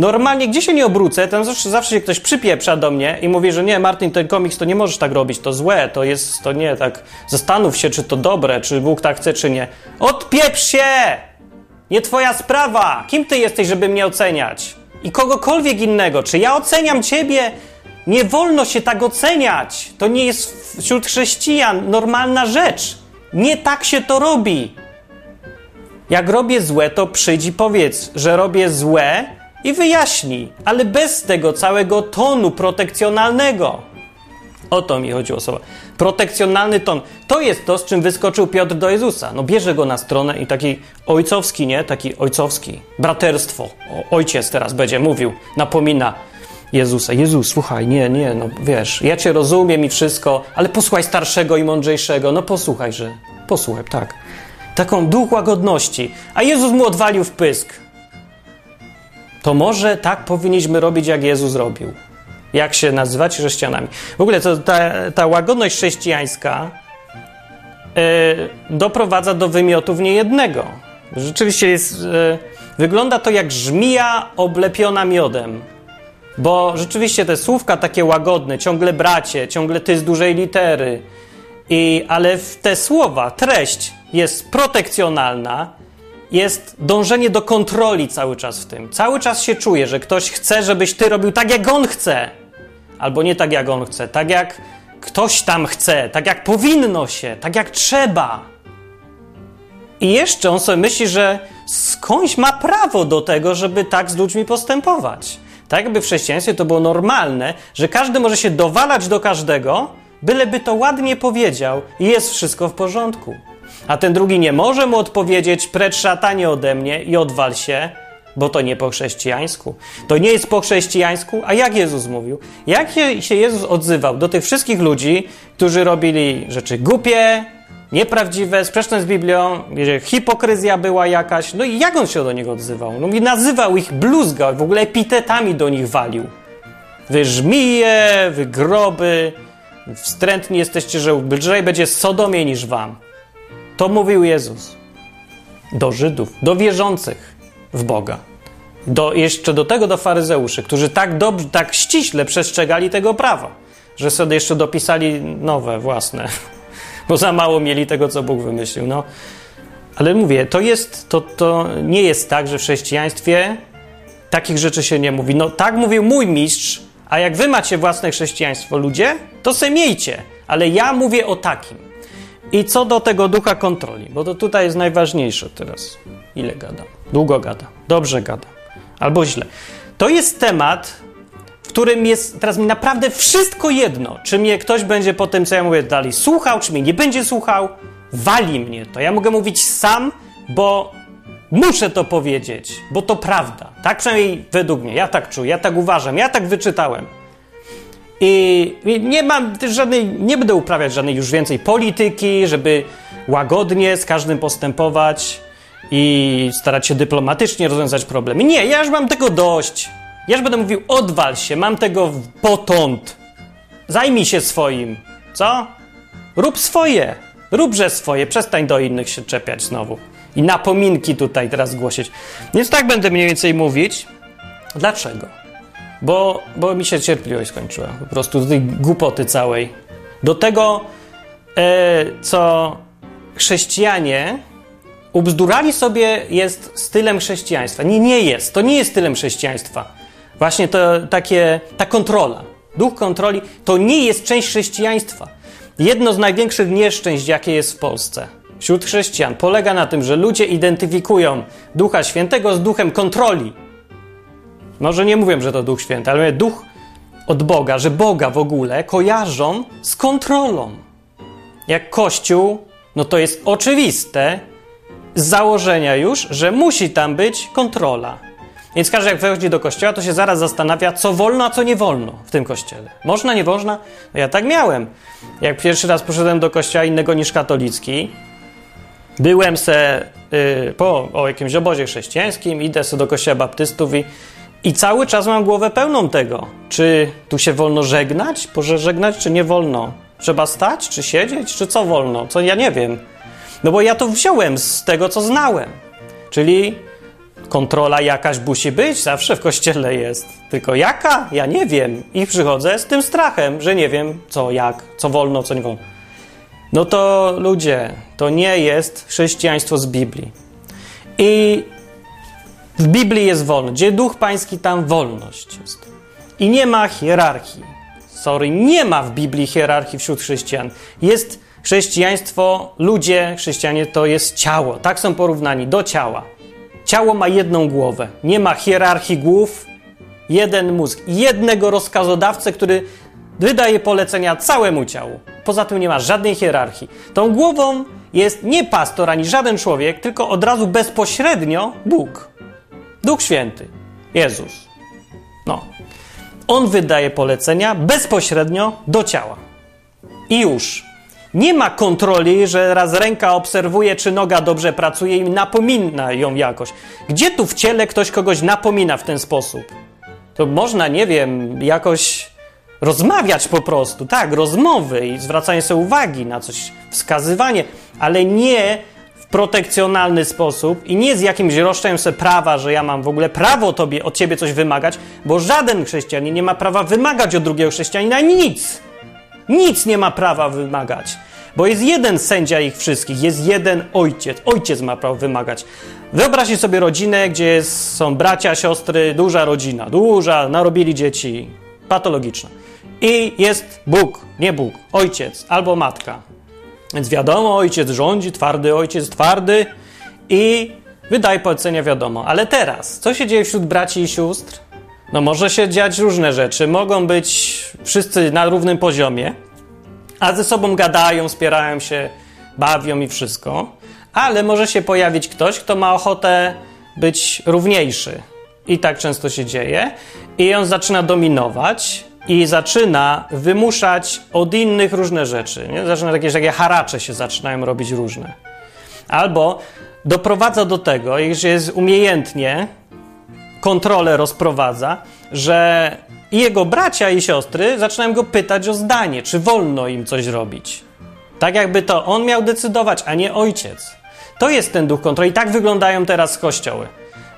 Normalnie, gdzie się nie obrócę, zawsze, zawsze się ktoś przypieprza do mnie i mówi, że nie, Martin, ten komiks to nie możesz tak robić, to złe, to jest, to nie, tak, zastanów się, czy to dobre, czy Bóg tak chce, czy nie. Odpieprz się! Nie twoja sprawa! Kim ty jesteś, żeby mnie oceniać? I kogokolwiek innego. Czy ja oceniam ciebie? Nie wolno się tak oceniać. To nie jest wśród chrześcijan normalna rzecz. Nie tak się to robi. Jak robię złe, to przyjdź i powiedz, że robię złe, i wyjaśni, ale bez tego całego tonu protekcjonalnego. O to mi chodziło słowa. Protekcjonalny ton. To jest to, z czym wyskoczył Piotr do Jezusa. No bierze go na stronę i taki ojcowski, nie? Taki ojcowski. Braterstwo. O, ojciec teraz będzie mówił, napomina Jezusa. Jezus, słuchaj, nie, nie, no wiesz, ja cię rozumiem i wszystko, ale posłuchaj starszego i mądrzejszego. No posłuchaj, że... Posłuchaj, tak. Taką duch łagodności. A Jezus mu odwalił w pysk to może tak powinniśmy robić, jak Jezus robił. Jak się nazywać chrześcijanami. W ogóle to ta, ta łagodność chrześcijańska yy, doprowadza do wymiotów niejednego. Rzeczywiście jest, yy, wygląda to jak żmija oblepiona miodem. Bo rzeczywiście te słówka takie łagodne, ciągle bracie, ciągle ty z dużej litery, i, ale te słowa treść jest protekcjonalna, jest dążenie do kontroli cały czas w tym. Cały czas się czuje, że ktoś chce, żebyś ty robił tak, jak on chce. Albo nie tak, jak on chce, tak jak ktoś tam chce, tak jak powinno się, tak jak trzeba. I jeszcze on sobie myśli, że skądś ma prawo do tego, żeby tak z ludźmi postępować. Tak jakby w chrześcijaństwie to było normalne, że każdy może się dowalać do każdego, byleby to ładnie powiedział i jest wszystko w porządku a ten drugi nie może mu odpowiedzieć: precz szatanie ode mnie i odwal się, bo to nie po chrześcijańsku. To nie jest po chrześcijańsku, a jak Jezus mówił? Jak się Jezus odzywał do tych wszystkich ludzi, którzy robili rzeczy głupie, nieprawdziwe, sprzeczne z Biblią, gdzie hipokryzja była jakaś, no i jak on się do niego odzywał? No i nazywał ich, bluzgał, w ogóle epitetami do nich walił. Wy żmije, wy groby, wstrętni jesteście, że lżej będzie Sodomie niż wam. To mówił Jezus do Żydów, do wierzących w Boga. Do, jeszcze do tego do faryzeuszy, którzy tak dobrze, tak ściśle przestrzegali tego prawa, że sobie jeszcze dopisali nowe, własne, bo za mało mieli tego, co Bóg wymyślił. No. Ale mówię, to, jest, to, to nie jest tak, że w chrześcijaństwie takich rzeczy się nie mówi. No tak mówił mój mistrz, a jak wy macie własne chrześcijaństwo, ludzie, to se miejcie. Ale ja mówię o takim. I co do tego ducha kontroli, bo to tutaj jest najważniejsze teraz. Ile gada? Długo gada, dobrze gada, albo źle. To jest temat, w którym jest teraz mi naprawdę wszystko jedno, czy mnie ktoś będzie po tym, co ja mówię, dalej słuchał, czy mnie nie będzie słuchał, wali mnie to. Ja mogę mówić sam, bo muszę to powiedzieć, bo to prawda. Tak przynajmniej według mnie, ja tak czuję, ja tak uważam, ja tak wyczytałem. I nie mam żadnej, nie będę uprawiać żadnej już więcej polityki, żeby łagodnie z każdym postępować i starać się dyplomatycznie rozwiązać problemy. Nie, ja już mam tego dość. Ja już będę mówił, odwal się, mam tego potąd. Zajmij się swoim. Co? Rób swoje. Róbże swoje. Przestań do innych się czepiać znowu. I napominki tutaj teraz głosić. Więc tak będę mniej więcej mówić. Dlaczego? Bo, bo mi się cierpliwość skończyła. Po prostu do tej głupoty całej. Do tego, e, co chrześcijanie ubzdurali sobie jest stylem chrześcijaństwa. Nie, nie jest. To nie jest stylem chrześcijaństwa. Właśnie to takie, ta kontrola. Duch kontroli to nie jest część chrześcijaństwa. Jedno z największych nieszczęść, jakie jest w Polsce wśród chrześcijan, polega na tym, że ludzie identyfikują Ducha Świętego z duchem kontroli. Może nie mówię, że to Duch Święty, ale duch od Boga, że Boga w ogóle kojarzą z kontrolą. Jak Kościół, no to jest oczywiste z założenia już, że musi tam być kontrola. Więc każdy, jak wchodzi do kościoła, to się zaraz zastanawia, co wolno, a co nie wolno w tym kościele. Można, nie można? No ja tak miałem. Jak pierwszy raz poszedłem do kościoła innego niż katolicki, byłem se yy, po o jakimś obozie chrześcijańskim, idę se do kościoła baptystów i, i cały czas mam głowę pełną tego. Czy tu się wolno żegnać? Boże, żegnać, czy nie wolno? Trzeba stać, czy siedzieć, czy co wolno? Co ja nie wiem. No bo ja to wziąłem z tego, co znałem. Czyli kontrola jakaś musi być, zawsze w kościele jest. Tylko jaka? Ja nie wiem. I przychodzę z tym strachem, że nie wiem co, jak, co wolno, co nie wolno. No to ludzie, to nie jest chrześcijaństwo z Biblii. I w Biblii jest wolność. Gdzie duch pański, tam wolność jest. I nie ma hierarchii. Sorry, nie ma w Biblii hierarchii wśród chrześcijan. Jest chrześcijaństwo, ludzie, chrześcijanie to jest ciało. Tak są porównani do ciała. Ciało ma jedną głowę. Nie ma hierarchii głów, jeden mózg, jednego rozkazodawcę, który wydaje polecenia całemu ciału. Poza tym nie ma żadnej hierarchii. Tą głową jest nie pastor ani żaden człowiek, tylko od razu bezpośrednio Bóg. Duch Święty, Jezus. No. On wydaje polecenia bezpośrednio do ciała. I już. Nie ma kontroli, że raz ręka obserwuje, czy noga dobrze pracuje i napomina ją jakoś. Gdzie tu w ciele ktoś kogoś napomina w ten sposób? To można, nie wiem, jakoś rozmawiać po prostu, tak, rozmowy i zwracanie sobie uwagi na coś, wskazywanie, ale nie protekcjonalny sposób i nie z jakimś roszczeniem sobie prawa, że ja mam w ogóle prawo tobie, od ciebie coś wymagać, bo żaden chrześcijanin nie ma prawa wymagać od drugiego chrześcijanina nic. Nic nie ma prawa wymagać, bo jest jeden sędzia ich wszystkich, jest jeden ojciec. Ojciec ma prawo wymagać. Wyobraźcie sobie rodzinę, gdzie jest, są bracia, siostry, duża rodzina, duża, narobili dzieci, patologiczna. I jest Bóg, nie Bóg, ojciec albo matka. Więc wiadomo, ojciec rządzi, twardy ojciec, twardy i wydaje polecenia, wiadomo. Ale teraz, co się dzieje wśród braci i sióstr? No może się dziać różne rzeczy. Mogą być wszyscy na równym poziomie, a ze sobą gadają, wspierają się, bawią i wszystko. Ale może się pojawić ktoś, kto ma ochotę być równiejszy. I tak często się dzieje. I on zaczyna dominować i zaczyna wymuszać od innych różne rzeczy. Nie? Zaczyna jakieś takie haracze się zaczynają robić różne. Albo doprowadza do tego, że jest umiejętnie kontrolę rozprowadza, że jego bracia i siostry zaczynają go pytać o zdanie, czy wolno im coś robić. Tak jakby to on miał decydować, a nie ojciec. To jest ten duch kontroli. I tak wyglądają teraz kościoły.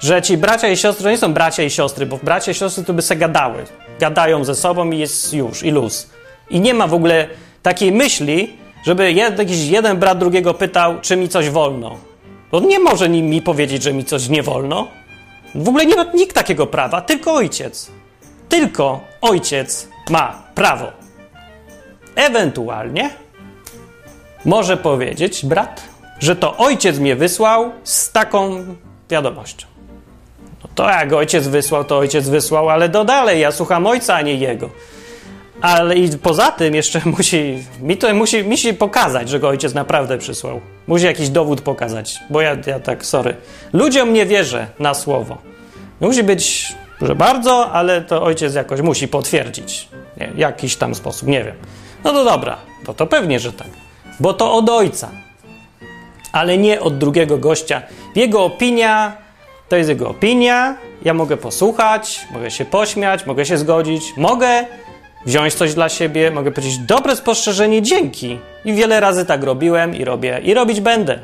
Że ci bracia i siostry to nie są bracia i siostry, bo bracia i siostry to by se gadały. Gadają ze sobą i jest już, i luz. I nie ma w ogóle takiej myśli, żeby jakiś jeden brat drugiego pytał, czy mi coś wolno. On nie może mi powiedzieć, że mi coś nie wolno. W ogóle nie ma nikt takiego prawa, tylko ojciec. Tylko ojciec ma prawo. Ewentualnie może powiedzieć brat, że to ojciec mnie wysłał z taką wiadomością. To jak ojciec wysłał, to ojciec wysłał, ale do dalej, ja słucham ojca, a nie jego. Ale i poza tym jeszcze musi, mi to musi, musi pokazać, że go ojciec naprawdę przysłał. Musi jakiś dowód pokazać, bo ja, ja tak, sorry. Ludziom nie wierzę na słowo. Musi być Proszę bardzo, ale to ojciec jakoś musi potwierdzić. Nie, jakiś tam sposób, nie wiem. No to dobra, to, to pewnie, że tak. Bo to od ojca, ale nie od drugiego gościa. Jego opinia to jest jego opinia. Ja mogę posłuchać, mogę się pośmiać, mogę się zgodzić, mogę wziąć coś dla siebie, mogę powiedzieć dobre spostrzeżenie, dzięki. I wiele razy tak robiłem i robię i robić będę.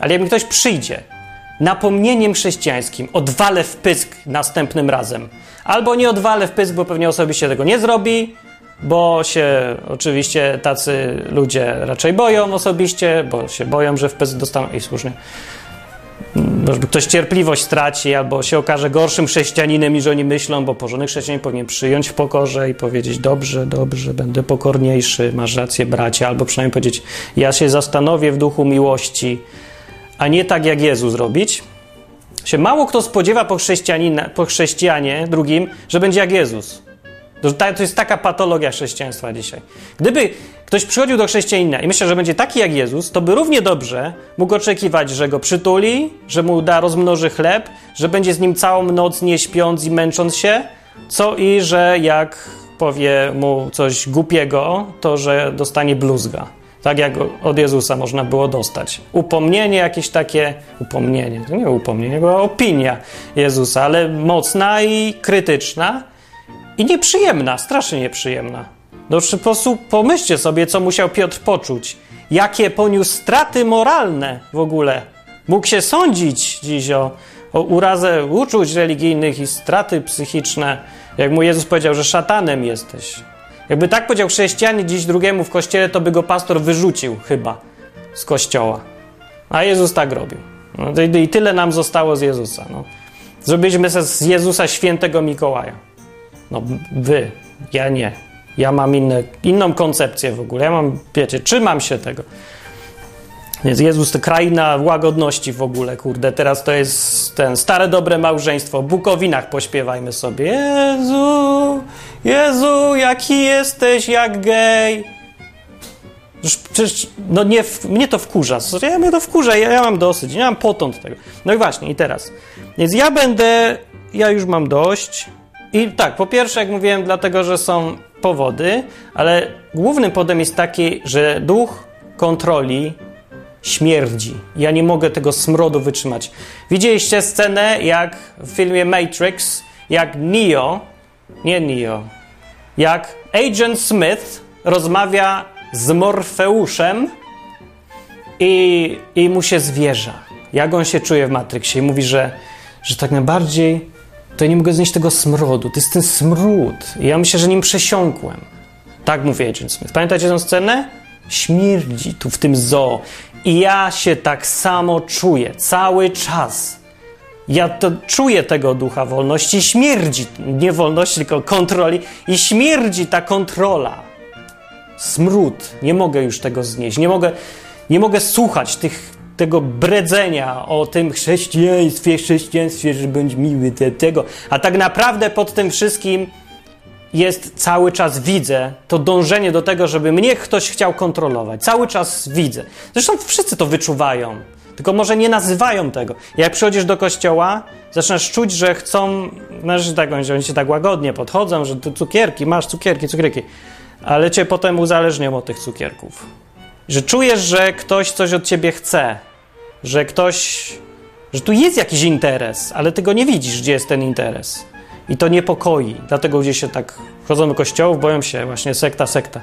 Ale jak mi ktoś przyjdzie napomnieniem chrześcijańskim, odwalę w pysk następnym razem. Albo nie odwalę w pysk, bo pewnie osobiście tego nie zrobi, bo się oczywiście tacy ludzie raczej boją osobiście, bo się boją, że w pysk dostaną i słusznie. Może ktoś cierpliwość straci, albo się okaże gorszym chrześcijaninem niż oni myślą, bo porządny chrześcijanin powinien przyjąć w pokorze i powiedzieć: Dobrze, dobrze, będę pokorniejszy, masz rację, bracie, albo przynajmniej powiedzieć: Ja się zastanowię w duchu miłości, a nie tak jak Jezus robić. Się mało kto spodziewa po, po chrześcijanie drugim, że będzie jak Jezus. To jest taka patologia chrześcijaństwa dzisiaj. Gdyby ktoś przychodził do chrześcijanina i myślał, że będzie taki jak Jezus, to by równie dobrze mógł oczekiwać, że go przytuli, że mu da rozmnoży chleb, że będzie z nim całą noc nie śpiąc i męcząc się, co i że jak powie mu coś głupiego, to że dostanie bluzga. Tak jak od Jezusa można było dostać. Upomnienie jakieś takie, upomnienie, to nie upomnienie, była opinia Jezusa, ale mocna i krytyczna i nieprzyjemna, strasznie nieprzyjemna. No po prostu pomyślcie sobie, co musiał Piotr poczuć. Jakie poniósł straty moralne w ogóle. Mógł się sądzić dziś o, o urazę uczuć religijnych i straty psychiczne. Jak mu Jezus powiedział, że szatanem jesteś. Jakby tak powiedział chrześcijanin dziś drugiemu w kościele, to by go pastor wyrzucił chyba z kościoła. A Jezus tak robił. No, i, i, tyle nam zostało z Jezusa. No. Zrobiliśmy z Jezusa świętego Mikołaja. No wy, ja nie. Ja mam inne, inną koncepcję w ogóle. Ja mam, wiecie, trzymam się tego. Więc Jezus to kraina łagodności w ogóle, kurde. Teraz to jest ten stare dobre małżeństwo. W Bukowinach pośpiewajmy sobie. Jezu, Jezu, jaki jesteś jak gej. Przecież, no nie, mnie to wkurza. Ja mnie to wkurza, ja, ja mam dosyć, nie mam potąd tego. No i właśnie, i teraz. Więc ja będę, ja już mam dość. I tak, po pierwsze, jak mówiłem, dlatego, że są powody, ale głównym powodem jest taki, że duch kontroli śmierdzi. Ja nie mogę tego smrodu wytrzymać. Widzieliście scenę, jak w filmie Matrix, jak Neo, nie Neo, jak Agent Smith rozmawia z Morfeuszem i, i mu się zwierza. Jak on się czuje w Matrixie i mówi, że, że tak najbardziej to ja nie mogę znieść tego smrodu. To jest ten smród. Ja myślę, że nim przesiąkłem. Tak mówi Agent Smith. Pamiętacie tę scenę? Śmierdzi tu w tym zoo. I ja się tak samo czuję cały czas. Ja to czuję tego ducha wolności, śmierdzi, nie wolności, tylko kontroli, i śmierdzi ta kontrola. Smród. Nie mogę już tego znieść. Nie mogę, nie mogę słuchać tych tego bredzenia o tym chrześcijaństwie, chrześcijaństwie, że miły te, tego. A tak naprawdę pod tym wszystkim jest cały czas widzę to dążenie do tego, żeby mnie ktoś chciał kontrolować. Cały czas widzę. Zresztą wszyscy to wyczuwają. Tylko może nie nazywają tego. Jak przychodzisz do kościoła, zaczynasz czuć, że chcą, znaczy tak, oni się tak łagodnie podchodzą, że tu cukierki, masz cukierki, cukierki, ale cię potem uzależnią od tych cukierków. Że czujesz, że ktoś coś od ciebie chce, że ktoś, że tu jest jakiś interes, ale ty go nie widzisz, gdzie jest ten interes. I to niepokoi. Dlatego ludzie się tak chodzą do kościołów, boją się właśnie sekta, sekta.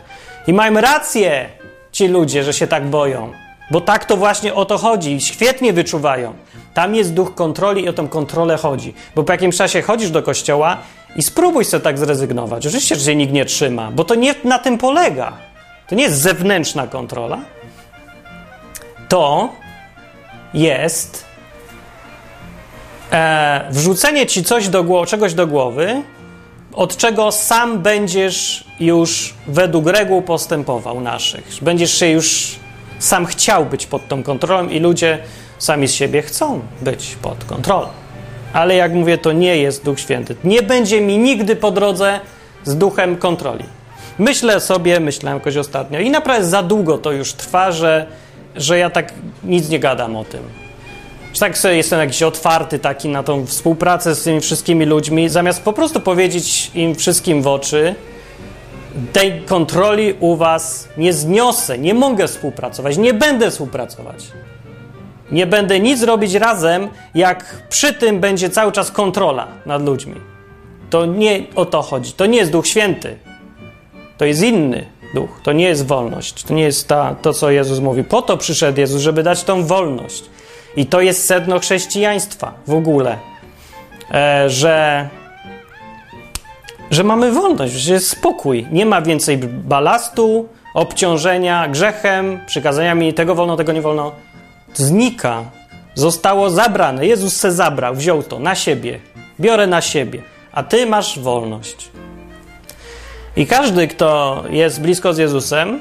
I mają rację ci ludzie, że się tak boją. Bo tak to właśnie o to chodzi. Świetnie wyczuwają. Tam jest duch kontroli i o tę kontrolę chodzi. Bo po jakimś czasie chodzisz do kościoła i spróbuj sobie tak zrezygnować. Oczywiście, że się nikt nie trzyma, bo to nie na tym polega. To nie jest zewnętrzna kontrola. To jest e, wrzucenie ci coś do głowy, czegoś do głowy, od czego sam będziesz już według reguł postępował naszych. Będziesz się już sam chciał być pod tą kontrolą i ludzie sami z siebie chcą być pod kontrolą. Ale jak mówię, to nie jest Duch Święty. Nie będzie mi nigdy po drodze z duchem kontroli. Myślę sobie, myślałem jakoś ostatnio i naprawdę za długo to już trwa, że, że ja tak nic nie gadam o tym. że tak sobie jestem jakiś otwarty taki na tą współpracę z tymi wszystkimi ludźmi, zamiast po prostu powiedzieć im wszystkim w oczy, tej kontroli u was nie zniosę, nie mogę współpracować, nie będę współpracować. Nie będę nic robić razem, jak przy tym będzie cały czas kontrola nad ludźmi. To nie o to chodzi. To nie jest Duch Święty. To jest inny duch. To nie jest wolność. To nie jest ta, to, co Jezus mówi. Po to przyszedł Jezus, żeby dać tą wolność. I to jest sedno chrześcijaństwa w ogóle. E, że, że mamy wolność, że jest spokój. Nie ma więcej balastu, obciążenia grzechem, przykazaniami tego wolno, tego nie wolno. Znika. Zostało zabrane. Jezus se zabrał, wziął to na siebie. Biorę na siebie. A ty masz wolność. I każdy, kto jest blisko z Jezusem,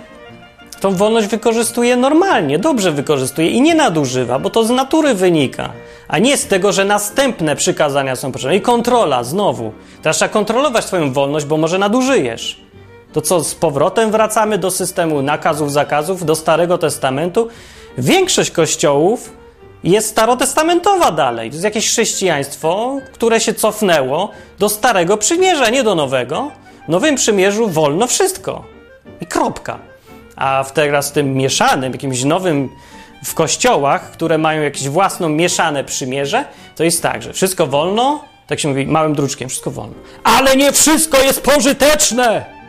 tą wolność wykorzystuje normalnie, dobrze wykorzystuje i nie nadużywa, bo to z natury wynika, a nie z tego, że następne przykazania są potrzebne. I kontrola znowu. Teraz trzeba kontrolować Twoją wolność, bo może nadużyjesz. To co, z powrotem wracamy do systemu nakazów, zakazów, do Starego Testamentu? Większość kościołów jest starotestamentowa dalej. To jest jakieś chrześcijaństwo, które się cofnęło do Starego Przymierza, nie do Nowego. Nowym Przymierzu wolno wszystko. I kropka. A w teraz tym mieszanym, jakimś nowym w kościołach, które mają jakieś własną mieszane przymierze, to jest tak, że wszystko wolno, tak się mówi małym druczkiem, wszystko wolno. Ale nie wszystko jest pożyteczne!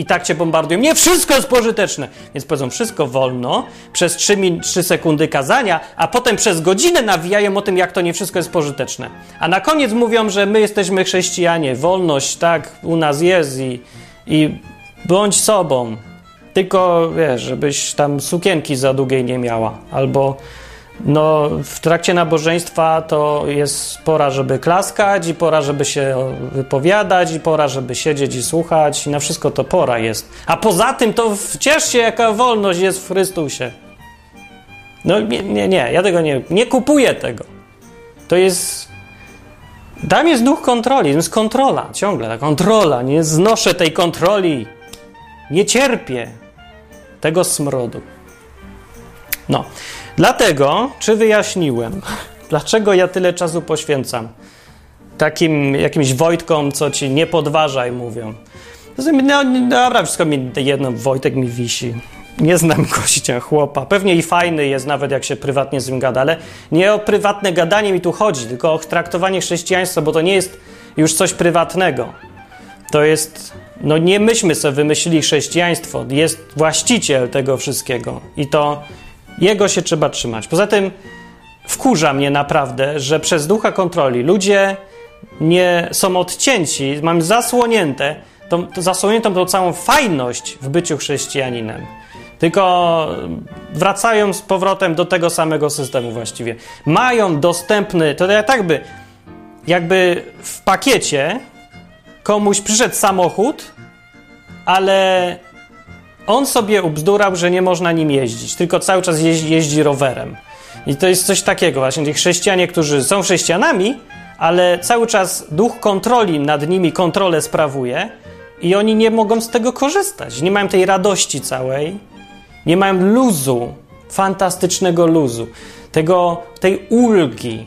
I tak cię bombardują. Nie wszystko jest pożyteczne. Więc powiedzą wszystko wolno, przez 3, 3 sekundy kazania, a potem przez godzinę nawijają o tym, jak to nie wszystko jest pożyteczne. A na koniec mówią, że my jesteśmy chrześcijanie, wolność, tak, u nas jest i, i bądź sobą. Tylko wiesz, żebyś tam sukienki za długiej nie miała, albo no, w trakcie nabożeństwa to jest pora, żeby klaskać, i pora, żeby się wypowiadać, i pora, żeby siedzieć i słuchać, i na wszystko to pora jest. A poza tym to ciesz się, jaka wolność jest w Chrystusie. No nie, nie, nie ja tego nie, nie kupuję tego. To jest. Tam jest duch kontroli, to jest kontrola, ciągle ta kontrola. Nie znoszę tej kontroli. Nie cierpię tego smrodu. No. Dlatego, czy wyjaśniłem, dlaczego ja tyle czasu poświęcam takim jakimś Wojtkom, co ci nie podważaj, mówią. No, dobra, wszystko mi jedno, Wojtek mi wisi. Nie znam gościa, chłopa. Pewnie i fajny jest, nawet jak się prywatnie z nim gada, ale nie o prywatne gadanie mi tu chodzi, tylko o traktowanie chrześcijaństwa, bo to nie jest już coś prywatnego. To jest, no nie myśmy sobie wymyślili chrześcijaństwo. Jest właściciel tego wszystkiego. I to jego się trzeba trzymać. Poza tym wkurza mnie naprawdę, że przez ducha kontroli ludzie nie są odcięci, mam zasłonięte, tą, zasłoniętą tą całą fajność w byciu chrześcijaninem. Tylko wracają z powrotem do tego samego systemu właściwie. Mają dostępny, to tak by, jakby w pakiecie komuś przyszedł samochód, ale on sobie ubzdurał, że nie można nim jeździć, tylko cały czas jeździ, jeździ rowerem. I to jest coś takiego właśnie, tych chrześcijanie, którzy są chrześcijanami, ale cały czas duch kontroli nad nimi kontrolę sprawuje i oni nie mogą z tego korzystać. Nie mają tej radości całej, nie mają luzu, fantastycznego luzu, tego, tej ulgi,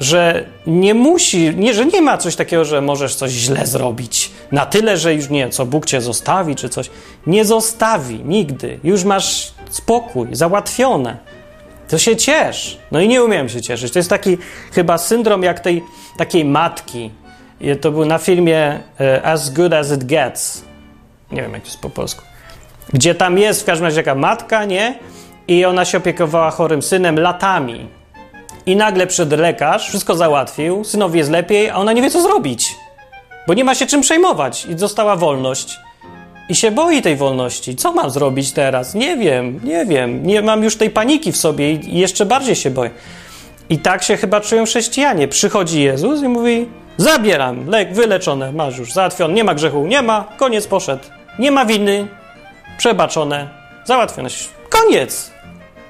że nie musi, nie, że nie ma coś takiego, że możesz coś źle zrobić. Na tyle, że już nie, co Bóg cię zostawi, czy coś. Nie zostawi nigdy. Już masz spokój, załatwione. To się ciesz. No i nie umiem się cieszyć. To jest taki chyba syndrom jak tej takiej matki. To był na filmie e, As Good As It Gets. Nie wiem, jak to jest po polsku. Gdzie tam jest w każdym razie jaka matka, nie? I ona się opiekowała chorym synem latami i nagle przyszedł lekarz, wszystko załatwił, synowi jest lepiej, a ona nie wie, co zrobić. Bo nie ma się czym przejmować i została wolność. I się boi tej wolności. Co mam zrobić teraz? Nie wiem, nie wiem. Nie mam już tej paniki w sobie i jeszcze bardziej się boję. I tak się chyba czują chrześcijanie. Przychodzi Jezus i mówi: Zabieram, lek wyleczone, masz już załatwione, nie ma grzechu, nie ma, koniec poszedł. Nie ma winy, przebaczone, załatwione. Koniec.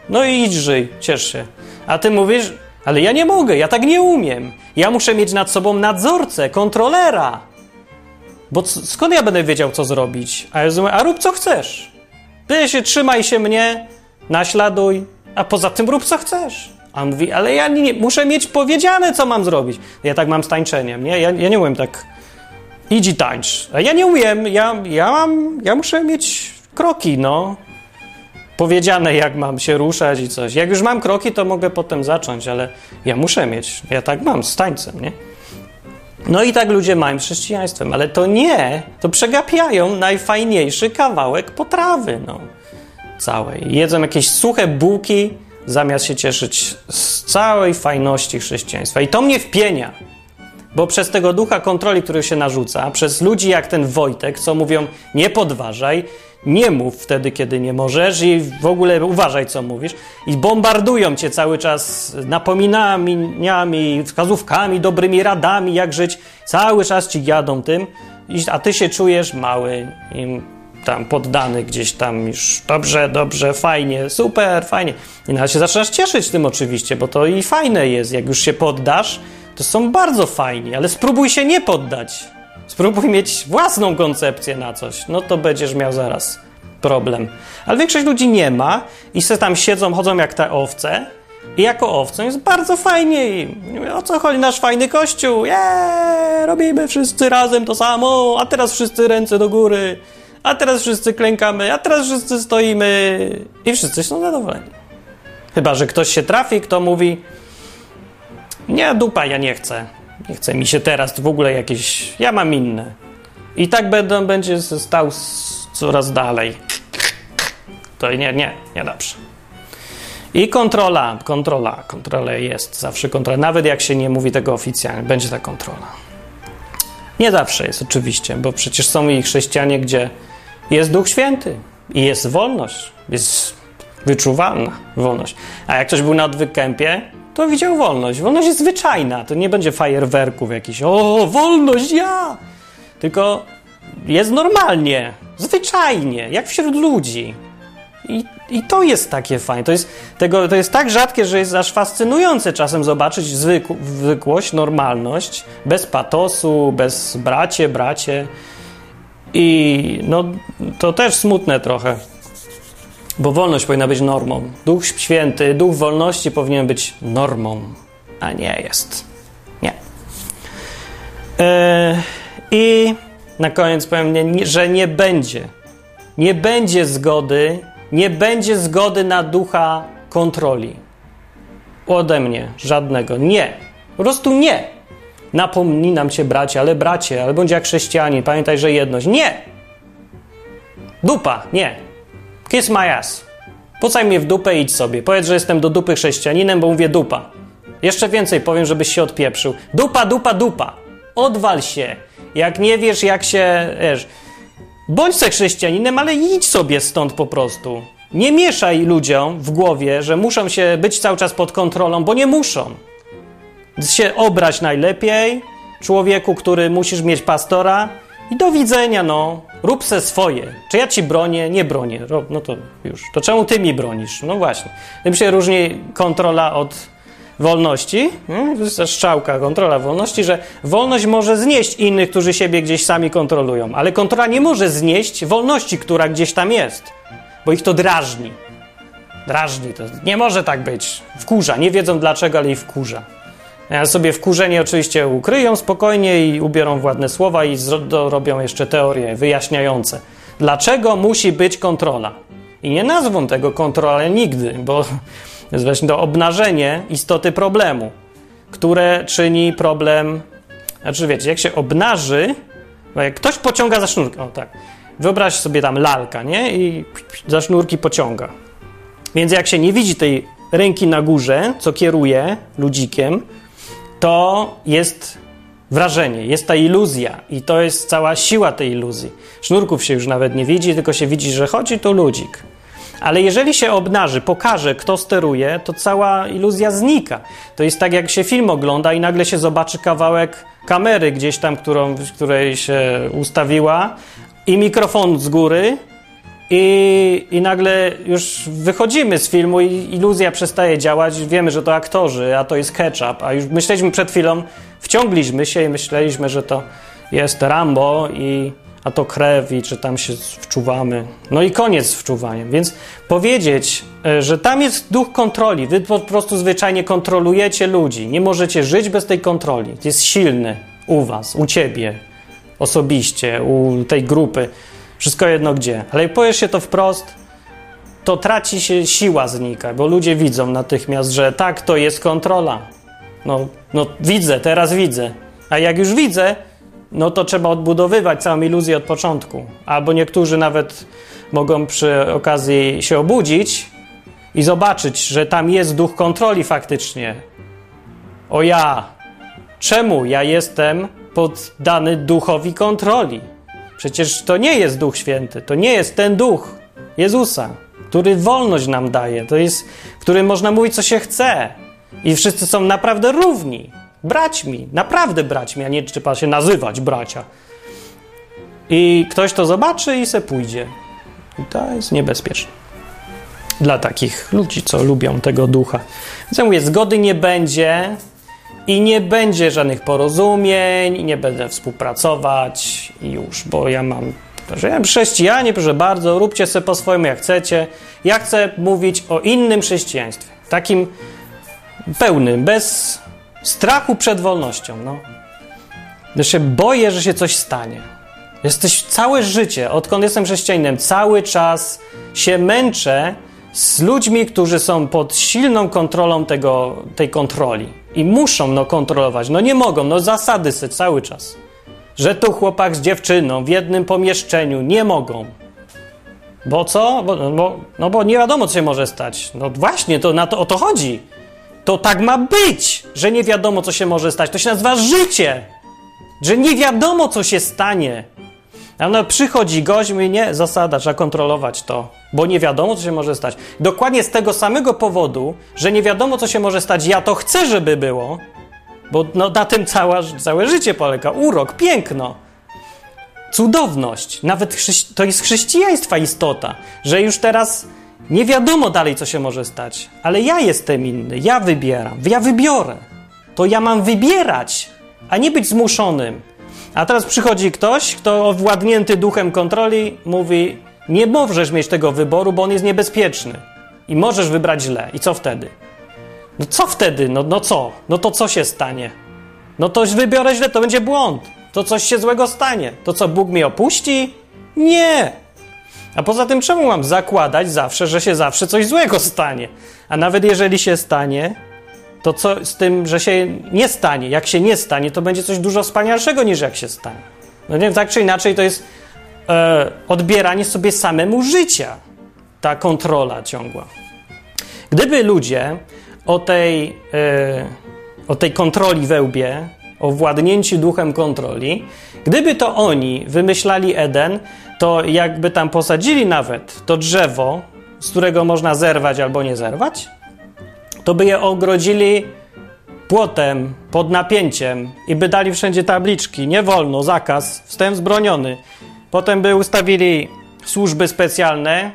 No i idź żyj, ciesz się. A ty mówisz, ale ja nie mogę, ja tak nie umiem. Ja muszę mieć nad sobą nadzorcę, kontrolera. Bo skąd ja będę wiedział, co zrobić? A ja mówię, a rób co chcesz. Ty się trzymaj się mnie, naśladuj, a poza tym rób co chcesz. A on mówi, ale ja nie, muszę mieć powiedziane, co mam zrobić. Ja tak mam z tańczeniem, nie? Ja, ja nie umiem tak idź i tańcz. A ja nie umiem, ja, ja mam, ja muszę mieć kroki, no. Powiedziane, jak mam się ruszać i coś. Jak już mam kroki, to mogę potem zacząć, ale ja muszę mieć. Ja tak mam z tańcem, nie? No i tak ludzie mają chrześcijaństwem, ale to nie, to przegapiają najfajniejszy kawałek potrawy, no, całej. Jedzą jakieś suche bułki, zamiast się cieszyć z całej fajności chrześcijaństwa. I to mnie wpienia, bo przez tego ducha kontroli, który się narzuca, przez ludzi jak ten Wojtek, co mówią nie podważaj, nie mów wtedy, kiedy nie możesz i w ogóle uważaj, co mówisz. I bombardują cię cały czas napominaniami, wskazówkami, dobrymi radami, jak żyć. Cały czas ci jadą tym, a ty się czujesz mały i tam poddany gdzieś tam już dobrze, dobrze, fajnie, super, fajnie. I nawet się zaczynasz cieszyć tym oczywiście, bo to i fajne jest. Jak już się poddasz, to są bardzo fajni, ale spróbuj się nie poddać. Spróbuj mieć własną koncepcję na coś, no to będziesz miał zaraz problem. Ale większość ludzi nie ma i se tam siedzą, chodzą jak te owce i jako owcą jest bardzo fajnie o co chodzi nasz fajny kościół? Jeee, robimy wszyscy razem to samo, a teraz wszyscy ręce do góry, a teraz wszyscy klękamy, a teraz wszyscy stoimy i wszyscy są zadowoleni. Chyba, że ktoś się trafi, kto mówi nie, dupa, ja nie chcę. Nie chce mi się teraz w ogóle jakieś. Ja mam inne. I tak będą, będzie stał coraz dalej. To nie, nie, nie dobrze. I kontrola, kontrola, kontrola jest zawsze kontrola. Nawet jak się nie mówi tego oficjalnie, będzie ta kontrola. Nie zawsze jest oczywiście, bo przecież są i chrześcijanie, gdzie jest Duch Święty i jest wolność, jest wyczuwalna wolność. A jak ktoś był na wykępie, to widział wolność. Wolność jest zwyczajna, to nie będzie fajerwerków jakichś, o, wolność, ja! Tylko jest normalnie, zwyczajnie, jak wśród ludzi. I, I to jest takie fajne. To jest, tego, to jest tak rzadkie, że jest aż fascynujące czasem zobaczyć zwykł, zwykłość, normalność, bez patosu, bez bracie, bracie. I no, to też smutne trochę. Bo wolność powinna być normą. Duch święty, duch wolności powinien być normą, a nie jest. Nie. Yy, I na koniec powiem, że nie będzie. Nie będzie zgody, nie będzie zgody na ducha kontroli. Ode mnie żadnego. Nie. Po prostu nie. Napominam cię, bracie, ale bracie, ale bądź jak chrześcijanin, pamiętaj, że jedność. Nie. Dupa, nie. Kiss my ass. Pucaj mnie w dupę i idź sobie. Powiedz, że jestem do dupy chrześcijaninem, bo mówię dupa. Jeszcze więcej powiem, żebyś się odpieprzył. Dupa, dupa, dupa. Odwal się. Jak nie wiesz, jak się... Wiesz, bądź se chrześcijaninem, ale idź sobie stąd po prostu. Nie mieszaj ludziom w głowie, że muszą się być cały czas pod kontrolą, bo nie muszą. Się obrać najlepiej, człowieku, który musisz mieć pastora i do widzenia, no. Rób se swoje. Czy ja ci bronię? Nie bronię. No to już. To czemu ty mi bronisz? No właśnie. Tym się różni kontrola od wolności. Hmm? To jest strzałka, kontrola wolności, że wolność może znieść innych, którzy siebie gdzieś sami kontrolują, ale kontrola nie może znieść wolności, która gdzieś tam jest, bo ich to drażni. Drażni to. Nie może tak być. Wkurza. Nie wiedzą dlaczego, ale ich wkurza. Ja sobie wkurzenie oczywiście ukryją spokojnie i ubiorą w ładne słowa i robią jeszcze teorie wyjaśniające. Dlaczego musi być kontrola? I nie nazwą tego kontrolę nigdy, bo jest właśnie to obnażenie istoty problemu, które czyni problem. Znaczy, wiecie, jak się obnaży, jak ktoś pociąga za sznurki, o tak, wyobraź sobie tam lalka, nie? I za sznurki pociąga. Więc jak się nie widzi tej ręki na górze, co kieruje ludzikiem, to jest wrażenie, jest ta iluzja i to jest cała siła tej iluzji. Sznurków się już nawet nie widzi, tylko się widzi, że chodzi tu ludzik. Ale jeżeli się obnaży, pokaże, kto steruje, to cała iluzja znika. To jest tak, jak się film ogląda i nagle się zobaczy kawałek kamery gdzieś tam, którą, której się ustawiła i mikrofon z góry i, I nagle już wychodzimy z filmu i iluzja przestaje działać. Wiemy, że to aktorzy, a to jest ketchup. A już myśleliśmy przed chwilą, wciągliśmy się i myśleliśmy, że to jest Rambo, i, a to krew i czy tam się wczuwamy. No i koniec z wczuwaniem. Więc powiedzieć, e, że tam jest duch kontroli, wy po prostu zwyczajnie kontrolujecie ludzi, nie możecie żyć bez tej kontroli. Jest silny u was, u ciebie, osobiście, u tej grupy, wszystko jedno gdzie. Ale jak powiesz się to wprost, to traci się siła znika, bo ludzie widzą natychmiast, że tak, to jest kontrola. No, no widzę, teraz widzę. A jak już widzę, no to trzeba odbudowywać całą iluzję od początku. Albo niektórzy nawet mogą przy okazji się obudzić i zobaczyć, że tam jest duch kontroli faktycznie. O ja, czemu ja jestem poddany duchowi kontroli? Przecież to nie jest Duch Święty, to nie jest ten duch Jezusa, który wolność nam daje, to jest, który można mówić, co się chce. I wszyscy są naprawdę równi braćmi, naprawdę braćmi, a nie trzeba się nazywać bracia. I ktoś to zobaczy i se pójdzie. I to jest niebezpieczne. Dla takich ludzi, co lubią tego ducha. Więc ja mówię, zgody nie będzie i nie będzie żadnych porozumień, nie będę współpracować i już, bo ja mam że ja chrześcijanie, proszę bardzo, róbcie sobie po swojemu jak chcecie. Ja chcę mówić o innym chrześcijaństwie. Takim pełnym, bez strachu przed wolnością. No. Ja się boję, że się coś stanie. Jesteś całe życie, odkąd jestem chrześcijaninem, cały czas się męczę z ludźmi, którzy są pod silną kontrolą tego, tej kontroli. I muszą no, kontrolować. No nie mogą, no zasady se cały czas. Że tu chłopak z dziewczyną w jednym pomieszczeniu nie mogą. Bo co? Bo, bo, no bo nie wiadomo, co się może stać. No właśnie, to na to o to chodzi. To tak ma być, że nie wiadomo, co się może stać. To się nazywa życie. Że nie wiadomo, co się stanie. A no, przychodzi gość, mówi, nie, zasada, trzeba kontrolować to, bo nie wiadomo, co się może stać. Dokładnie z tego samego powodu, że nie wiadomo, co się może stać, ja to chcę, żeby było, bo no, na tym cała, całe życie polega. Urok, piękno, cudowność. Nawet to jest chrześcijaństwa istota, że już teraz nie wiadomo dalej, co się może stać, ale ja jestem inny, ja wybieram, ja wybiorę. To ja mam wybierać, a nie być zmuszonym. A teraz przychodzi ktoś, kto owładnięty duchem kontroli mówi: Nie możesz mieć tego wyboru, bo on jest niebezpieczny. I możesz wybrać źle. I co wtedy? No co wtedy? No, no co? No to co się stanie? No to wybiorę źle, to będzie błąd. To coś się złego stanie. To co, Bóg mnie opuści? Nie! A poza tym, czemu mam zakładać zawsze, że się zawsze coś złego stanie? A nawet jeżeli się stanie, to co z tym, że się nie stanie? Jak się nie stanie, to będzie coś dużo wspanialszego niż jak się stanie. No nie tak czy inaczej, to jest e, odbieranie sobie samemu życia. Ta kontrola ciągła. Gdyby ludzie o tej, e, o tej kontroli wełbie, o władnięciu duchem kontroli, gdyby to oni wymyślali Eden, to jakby tam posadzili nawet to drzewo, z którego można zerwać albo nie zerwać, to by je ogrodzili płotem pod napięciem i by dali wszędzie tabliczki: nie wolno, zakaz, wstęp zbroniony. Potem by ustawili służby specjalne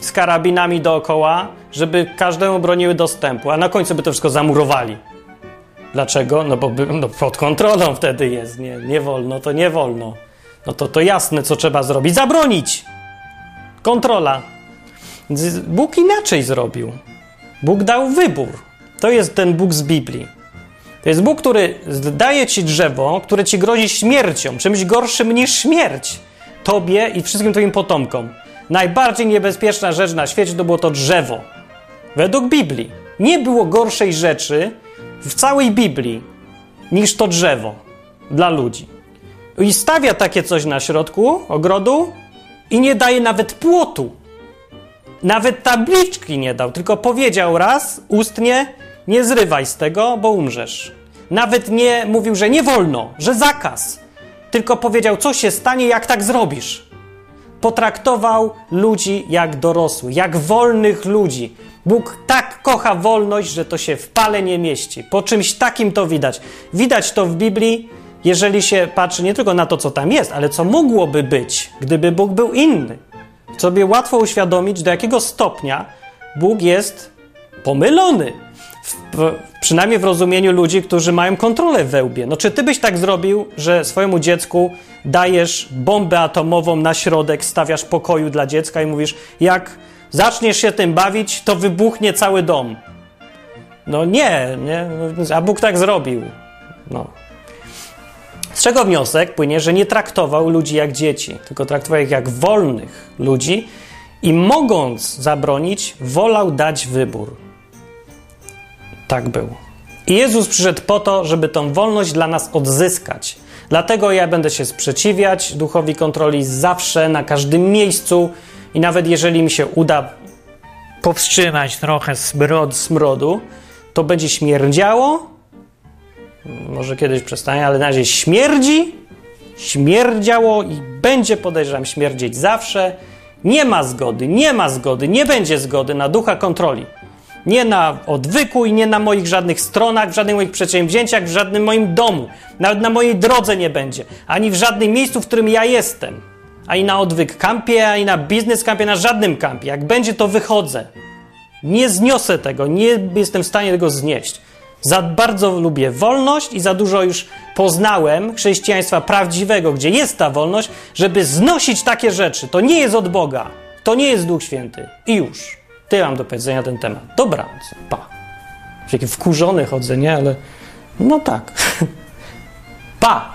z karabinami dookoła, żeby każdemu broniły dostępu, a na końcu by to wszystko zamurowali. Dlaczego? No bo by, no pod kontrolą wtedy jest. Nie, nie wolno, to nie wolno. No to to jasne, co trzeba zrobić. Zabronić! Kontrola. Bóg inaczej zrobił. Bóg dał wybór. To jest ten Bóg z Biblii. To jest Bóg, który daje ci drzewo, które ci grozi śmiercią, czymś gorszym niż śmierć. Tobie i wszystkim twoim potomkom. Najbardziej niebezpieczna rzecz na świecie to było to drzewo. Według Biblii. Nie było gorszej rzeczy w całej Biblii niż to drzewo dla ludzi. I stawia takie coś na środku ogrodu i nie daje nawet płotu. Nawet tabliczki nie dał, tylko powiedział raz ustnie: Nie zrywaj z tego, bo umrzesz. Nawet nie mówił, że nie wolno, że zakaz, tylko powiedział, co się stanie, jak tak zrobisz. Potraktował ludzi jak dorosłych, jak wolnych ludzi. Bóg tak kocha wolność, że to się w pale nie mieści. Po czymś takim to widać. Widać to w Biblii, jeżeli się patrzy nie tylko na to, co tam jest, ale co mogłoby być, gdyby Bóg był inny. Sobie łatwo uświadomić, do jakiego stopnia Bóg jest pomylony w, w, przynajmniej w rozumieniu ludzi, którzy mają kontrolę w wełbie. No czy ty byś tak zrobił, że swojemu dziecku dajesz bombę atomową na środek, stawiasz pokoju dla dziecka i mówisz, jak zaczniesz się tym bawić, to wybuchnie cały dom. No nie, nie, a Bóg tak zrobił. No. Z czego wniosek płynie, że nie traktował ludzi jak dzieci, tylko traktował ich jak wolnych ludzi i mogąc zabronić, wolał dać wybór. Tak było. I Jezus przyszedł po to, żeby tą wolność dla nas odzyskać. Dlatego ja będę się sprzeciwiać duchowi kontroli zawsze, na każdym miejscu i nawet jeżeli mi się uda powstrzymać trochę smrod, smrodu, to będzie śmierdziało. Może kiedyś przestanie, ale na razie śmierdzi, śmierdziało i będzie, podejrzewam, śmierdzieć zawsze. Nie ma zgody, nie ma zgody, nie będzie zgody na ducha kontroli. Nie na odwyku i nie na moich żadnych stronach, w żadnych moich przedsięwzięciach, w żadnym moim domu. Nawet na mojej drodze nie będzie. Ani w żadnym miejscu, w którym ja jestem. Ani na odwyk kampie, ani na biznes kampie, na żadnym kampie. Jak będzie, to wychodzę. Nie zniosę tego, nie jestem w stanie tego znieść. Za bardzo lubię wolność i za dużo już poznałem chrześcijaństwa prawdziwego, gdzie jest ta wolność, żeby znosić takie rzeczy. To nie jest od Boga. To nie jest Duch Święty. I już. Ty mam do powiedzenia na ten temat. Dobranoc. Pa. Taki wkurzony chodzę, nie? Ale no tak. Pa.